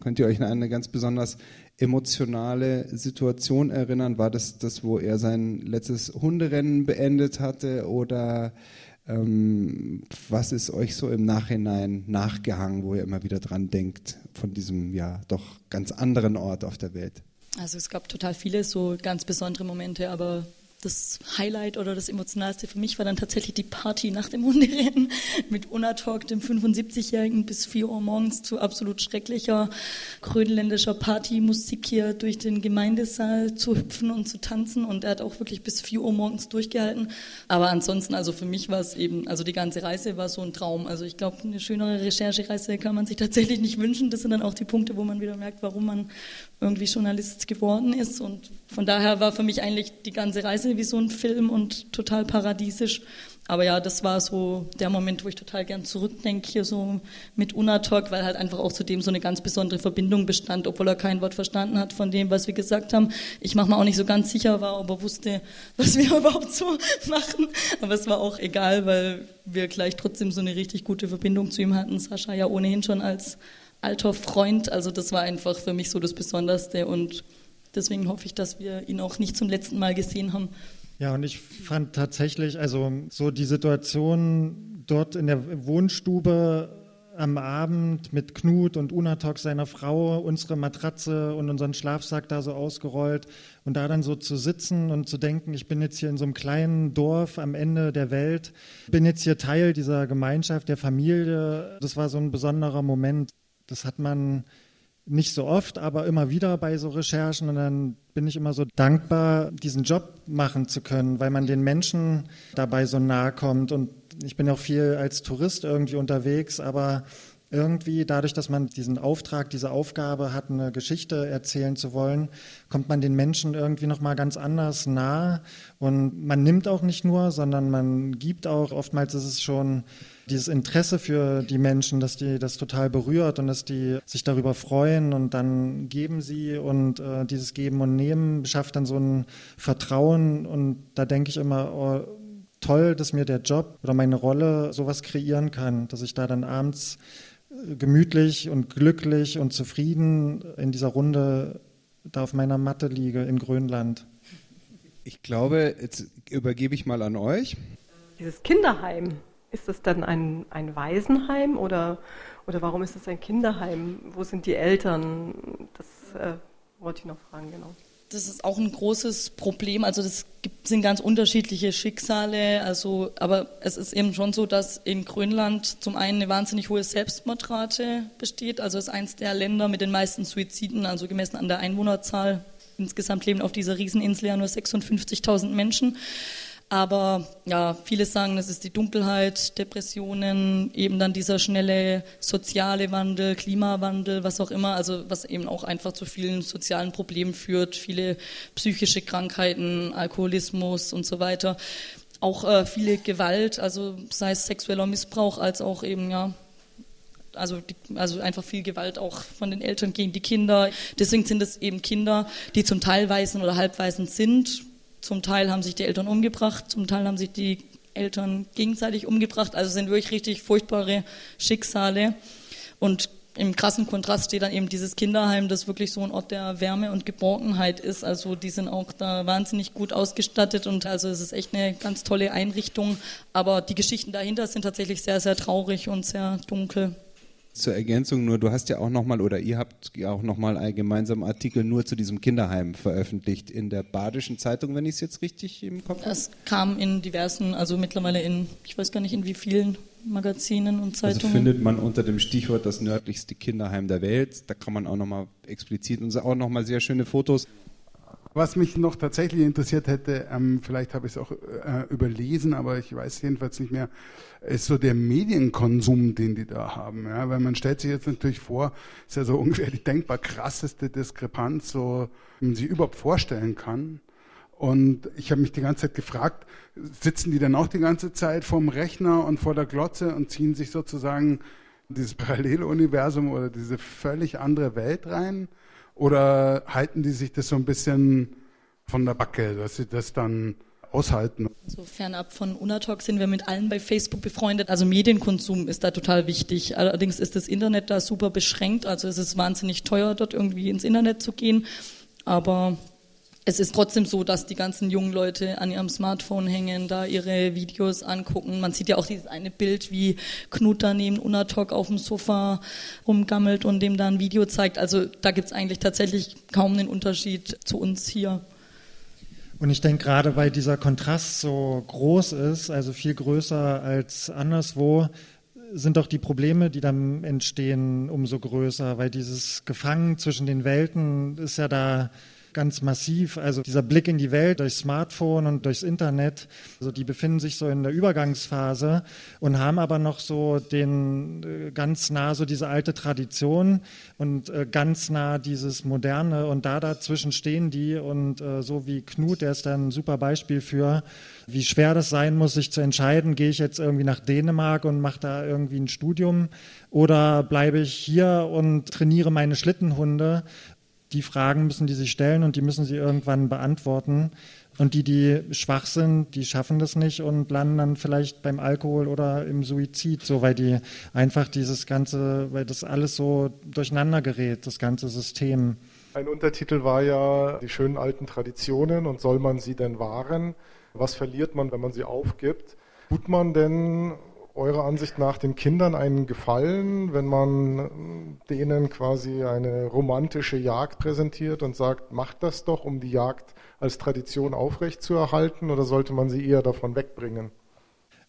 Könnt ihr euch an eine ganz besonders emotionale Situation erinnern? War das das, wo er sein letztes Hunderennen beendet hatte oder ähm, was ist euch so im Nachhinein nachgehangen, wo ihr immer wieder dran denkt von diesem ja doch ganz anderen Ort auf der Welt? Also es gab total viele so ganz besondere Momente, aber das Highlight oder das Emotionalste für mich war dann tatsächlich die Party nach dem Hunderennen mit Unatalk, dem 75-Jährigen, bis 4 Uhr morgens zu absolut schrecklicher grönländischer Partymusik hier durch den Gemeindesaal zu hüpfen und zu tanzen. Und er hat auch wirklich bis 4 Uhr morgens durchgehalten. Aber ansonsten, also für mich war es eben, also die ganze Reise war so ein Traum. Also ich glaube, eine schönere Recherchereise kann man sich tatsächlich nicht wünschen. Das sind dann auch die Punkte, wo man wieder merkt, warum man irgendwie Journalist geworden ist. Und von daher war für mich eigentlich die ganze Reise wie so ein Film und total paradiesisch. Aber ja, das war so der Moment, wo ich total gern zurückdenke, hier so mit Unatalk, weil halt einfach auch zu dem so eine ganz besondere Verbindung bestand, obwohl er kein Wort verstanden hat von dem, was wir gesagt haben. Ich mache mir auch nicht so ganz sicher war, ob er wusste, was wir überhaupt so machen. Aber es war auch egal, weil wir gleich trotzdem so eine richtig gute Verbindung zu ihm hatten. Sascha ja ohnehin schon als alter Freund. Also das war einfach für mich so das Besonderste und deswegen hoffe ich, dass wir ihn auch nicht zum letzten Mal gesehen haben. Ja, und ich fand tatsächlich, also so die Situation dort in der Wohnstube am Abend mit Knut und Unatok, seiner Frau, unsere Matratze und unseren Schlafsack da so ausgerollt und da dann so zu sitzen und zu denken, ich bin jetzt hier in so einem kleinen Dorf am Ende der Welt, bin jetzt hier Teil dieser Gemeinschaft, der Familie. Das war so ein besonderer Moment. Das hat man nicht so oft, aber immer wieder bei so Recherchen. Und dann bin ich immer so dankbar, diesen Job machen zu können, weil man den Menschen dabei so nahe kommt. Und ich bin auch viel als Tourist irgendwie unterwegs, aber irgendwie dadurch, dass man diesen Auftrag, diese Aufgabe hat, eine Geschichte erzählen zu wollen, kommt man den Menschen irgendwie noch mal ganz anders nah und man nimmt auch nicht nur, sondern man gibt auch. Oftmals ist es schon dieses Interesse für die Menschen, dass die das total berührt und dass die sich darüber freuen und dann geben sie und äh, dieses Geben und Nehmen schafft dann so ein Vertrauen und da denke ich immer, oh, toll, dass mir der Job oder meine Rolle sowas kreieren kann, dass ich da dann abends gemütlich und glücklich und zufrieden in dieser Runde da auf meiner Matte liege in Grönland. Ich glaube, jetzt übergebe ich mal an euch. Dieses Kinderheim, ist das dann ein, ein Waisenheim oder, oder warum ist es ein Kinderheim? Wo sind die Eltern? Das äh, wollte ich noch fragen, genau das ist auch ein großes Problem. Also das gibt, sind ganz unterschiedliche Schicksale. Also, aber es ist eben schon so, dass in Grönland zum einen eine wahnsinnig hohe Selbstmordrate besteht. Also es ist eines der Länder mit den meisten Suiziden, also gemessen an der Einwohnerzahl. Insgesamt leben auf dieser Rieseninsel ja nur 56.000 Menschen. Aber ja, viele sagen, das ist die Dunkelheit, Depressionen, eben dann dieser schnelle soziale Wandel, Klimawandel, was auch immer, also was eben auch einfach zu vielen sozialen Problemen führt, viele psychische Krankheiten, Alkoholismus und so weiter. Auch äh, viele Gewalt, also sei es sexueller Missbrauch als auch eben, ja, also, die, also einfach viel Gewalt auch von den Eltern gegen die Kinder. Deswegen sind es eben Kinder, die zum Teil Waisen oder Halbwaisen sind, zum Teil haben sich die Eltern umgebracht, zum Teil haben sich die Eltern gegenseitig umgebracht. Also sind wirklich richtig furchtbare Schicksale. Und im krassen Kontrast steht dann eben dieses Kinderheim, das wirklich so ein Ort der Wärme und Geborgenheit ist. Also die sind auch da wahnsinnig gut ausgestattet und also es ist echt eine ganz tolle Einrichtung. Aber die Geschichten dahinter sind tatsächlich sehr, sehr traurig und sehr dunkel. Zur Ergänzung nur, du hast ja auch nochmal oder ihr habt ja auch nochmal einen gemeinsamen Artikel nur zu diesem Kinderheim veröffentlicht in der Badischen Zeitung, wenn ich es jetzt richtig im Kopf habe. Es kam in diversen, also mittlerweile in, ich weiß gar nicht in wie vielen Magazinen und also Zeitungen. Also findet man unter dem Stichwort das nördlichste Kinderheim der Welt. Da kann man auch nochmal explizit und auch nochmal sehr schöne Fotos was mich noch tatsächlich interessiert hätte, ähm, vielleicht habe ich es auch äh, überlesen, aber ich weiß jedenfalls nicht mehr, ist so der Medienkonsum, den die da haben. Ja? Weil man stellt sich jetzt natürlich vor, ist ja so ungefähr die denkbar krasseste Diskrepanz, so man sich überhaupt vorstellen kann. Und ich habe mich die ganze Zeit gefragt, sitzen die dann auch die ganze Zeit vorm Rechner und vor der Glotze und ziehen sich sozusagen dieses Paralleluniversum oder diese völlig andere Welt rein? Oder halten die sich das so ein bisschen von der Backe, dass sie das dann aushalten. So fernab von Unatalk sind wir mit allen bei Facebook befreundet. Also Medienkonsum ist da total wichtig. Allerdings ist das Internet da super beschränkt. Also es ist wahnsinnig teuer, dort irgendwie ins Internet zu gehen. Aber es ist trotzdem so, dass die ganzen jungen Leute an ihrem Smartphone hängen, da ihre Videos angucken. Man sieht ja auch dieses eine Bild, wie Knut da neben Unatok auf dem Sofa rumgammelt und dem da ein Video zeigt. Also da gibt es eigentlich tatsächlich kaum einen Unterschied zu uns hier. Und ich denke, gerade weil dieser Kontrast so groß ist, also viel größer als anderswo, sind doch die Probleme, die dann entstehen, umso größer, weil dieses Gefangen zwischen den Welten ist ja da ganz massiv. Also dieser Blick in die Welt durch Smartphone und durchs Internet, also die befinden sich so in der Übergangsphase und haben aber noch so den äh, ganz nah so diese alte Tradition und äh, ganz nah dieses Moderne und da dazwischen stehen die und äh, so wie Knut, der ist da ein super Beispiel für, wie schwer das sein muss, sich zu entscheiden, gehe ich jetzt irgendwie nach Dänemark und mache da irgendwie ein Studium oder bleibe ich hier und trainiere meine Schlittenhunde die Fragen müssen die sich stellen und die müssen sie irgendwann beantworten. Und die, die schwach sind, die schaffen das nicht und landen dann vielleicht beim Alkohol oder im Suizid, so weil die einfach dieses ganze, weil das alles so durcheinander gerät, das ganze System. Ein Untertitel war ja die schönen alten Traditionen und soll man sie denn wahren? Was verliert man, wenn man sie aufgibt? Tut man denn eurer Ansicht nach den Kindern einen Gefallen, wenn man denen quasi eine romantische Jagd präsentiert und sagt, macht das doch, um die Jagd als Tradition aufrechtzuerhalten, oder sollte man sie eher davon wegbringen?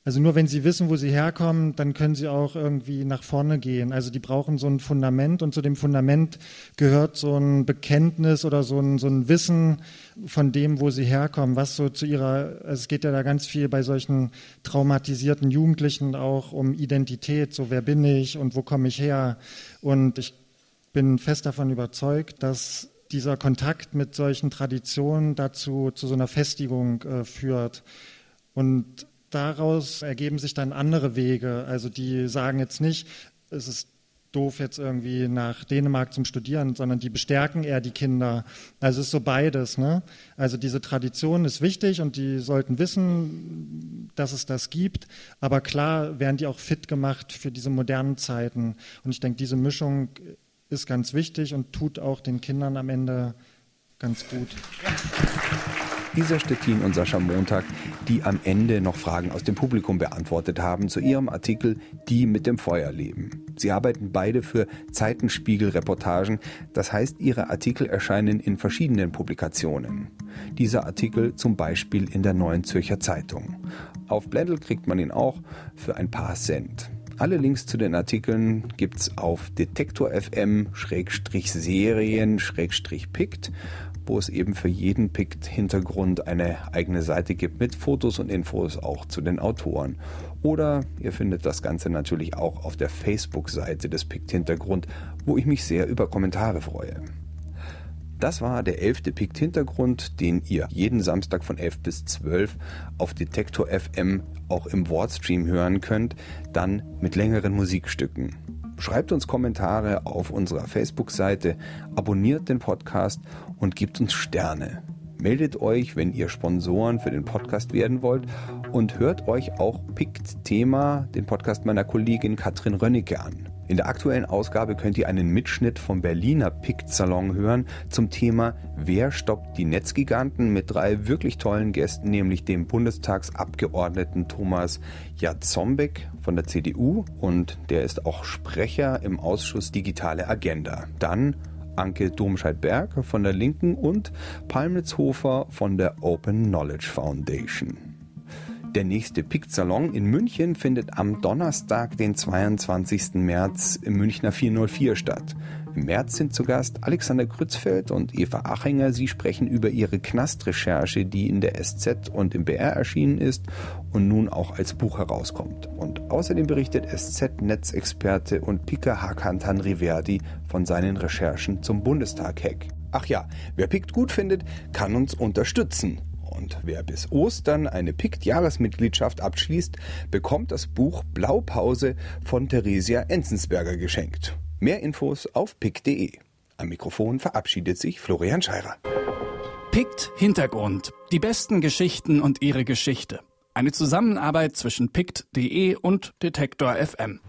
Also nur wenn sie wissen, wo sie herkommen, dann können sie auch irgendwie nach vorne gehen. Also die brauchen so ein Fundament und zu dem Fundament gehört so ein Bekenntnis oder so ein, so ein Wissen von dem, wo sie herkommen, was so zu ihrer, also es geht ja da ganz viel bei solchen traumatisierten Jugendlichen auch um Identität, so wer bin ich und wo komme ich her. Und ich bin fest davon überzeugt, dass dieser Kontakt mit solchen Traditionen dazu zu so einer Festigung äh, führt. Und daraus ergeben sich dann andere Wege. Also die sagen jetzt nicht, es ist doof jetzt irgendwie nach Dänemark zum Studieren, sondern die bestärken eher die Kinder. Also es ist so beides. Ne? Also diese Tradition ist wichtig und die sollten wissen, dass es das gibt. Aber klar werden die auch fit gemacht für diese modernen Zeiten. Und ich denke, diese Mischung ist ganz wichtig und tut auch den Kindern am Ende ganz gut. Isa Stettin und Sascha Montag, die am Ende noch Fragen aus dem Publikum beantwortet haben zu ihrem Artikel Die mit dem Feuer leben. Sie arbeiten beide für Zeitenspiegel-Reportagen, das heißt, ihre Artikel erscheinen in verschiedenen Publikationen. Dieser Artikel zum Beispiel in der Neuen Zürcher Zeitung. Auf Blendl kriegt man ihn auch für ein paar Cent. Alle Links zu den Artikeln gibt's auf Detektor FM Serien Pict wo es eben für jeden Pict-Hintergrund eine eigene Seite gibt mit Fotos und Infos auch zu den Autoren. Oder ihr findet das Ganze natürlich auch auf der Facebook-Seite des Pict-Hintergrund, wo ich mich sehr über Kommentare freue. Das war der elfte Pict Hintergrund, den ihr jeden Samstag von 11 bis 12 auf Detektor FM auch im Wordstream hören könnt, dann mit längeren Musikstücken. Schreibt uns Kommentare auf unserer Facebook-Seite, abonniert den Podcast und gibt uns Sterne. Meldet euch, wenn ihr Sponsoren für den Podcast werden wollt und hört euch auch Pikt Thema, den Podcast meiner Kollegin Katrin Rönnecke an. In der aktuellen Ausgabe könnt ihr einen Mitschnitt vom Berliner Pikt-Salon hören zum Thema Wer stoppt die Netzgiganten mit drei wirklich tollen Gästen, nämlich dem Bundestagsabgeordneten Thomas Jazombek von der CDU und der ist auch Sprecher im Ausschuss Digitale Agenda. Dann Anke Domscheit-Berg von der Linken und Palmitzhofer von der Open Knowledge Foundation. Der nächste PICT-Salon in München findet am Donnerstag, den 22. März im Münchner 404 statt. Im März sind zu Gast Alexander Krützfeld und Eva Achinger. Sie sprechen über ihre Knastrecherche, die in der SZ und im BR erschienen ist und nun auch als Buch herauskommt. Und außerdem berichtet SZ-Netzexperte und Picker Hakan Tanriverdi von seinen Recherchen zum Bundestag-Hack. Ach ja, wer PICT gut findet, kann uns unterstützen. Und wer bis Ostern eine PICT-Jahresmitgliedschaft abschließt, bekommt das Buch Blaupause von Theresia Enzensberger geschenkt. Mehr Infos auf pick.de. Am Mikrofon verabschiedet sich Florian Scheirer. Pict Hintergrund. Die besten Geschichten und ihre Geschichte. Eine Zusammenarbeit zwischen pict.de und Detektor FM.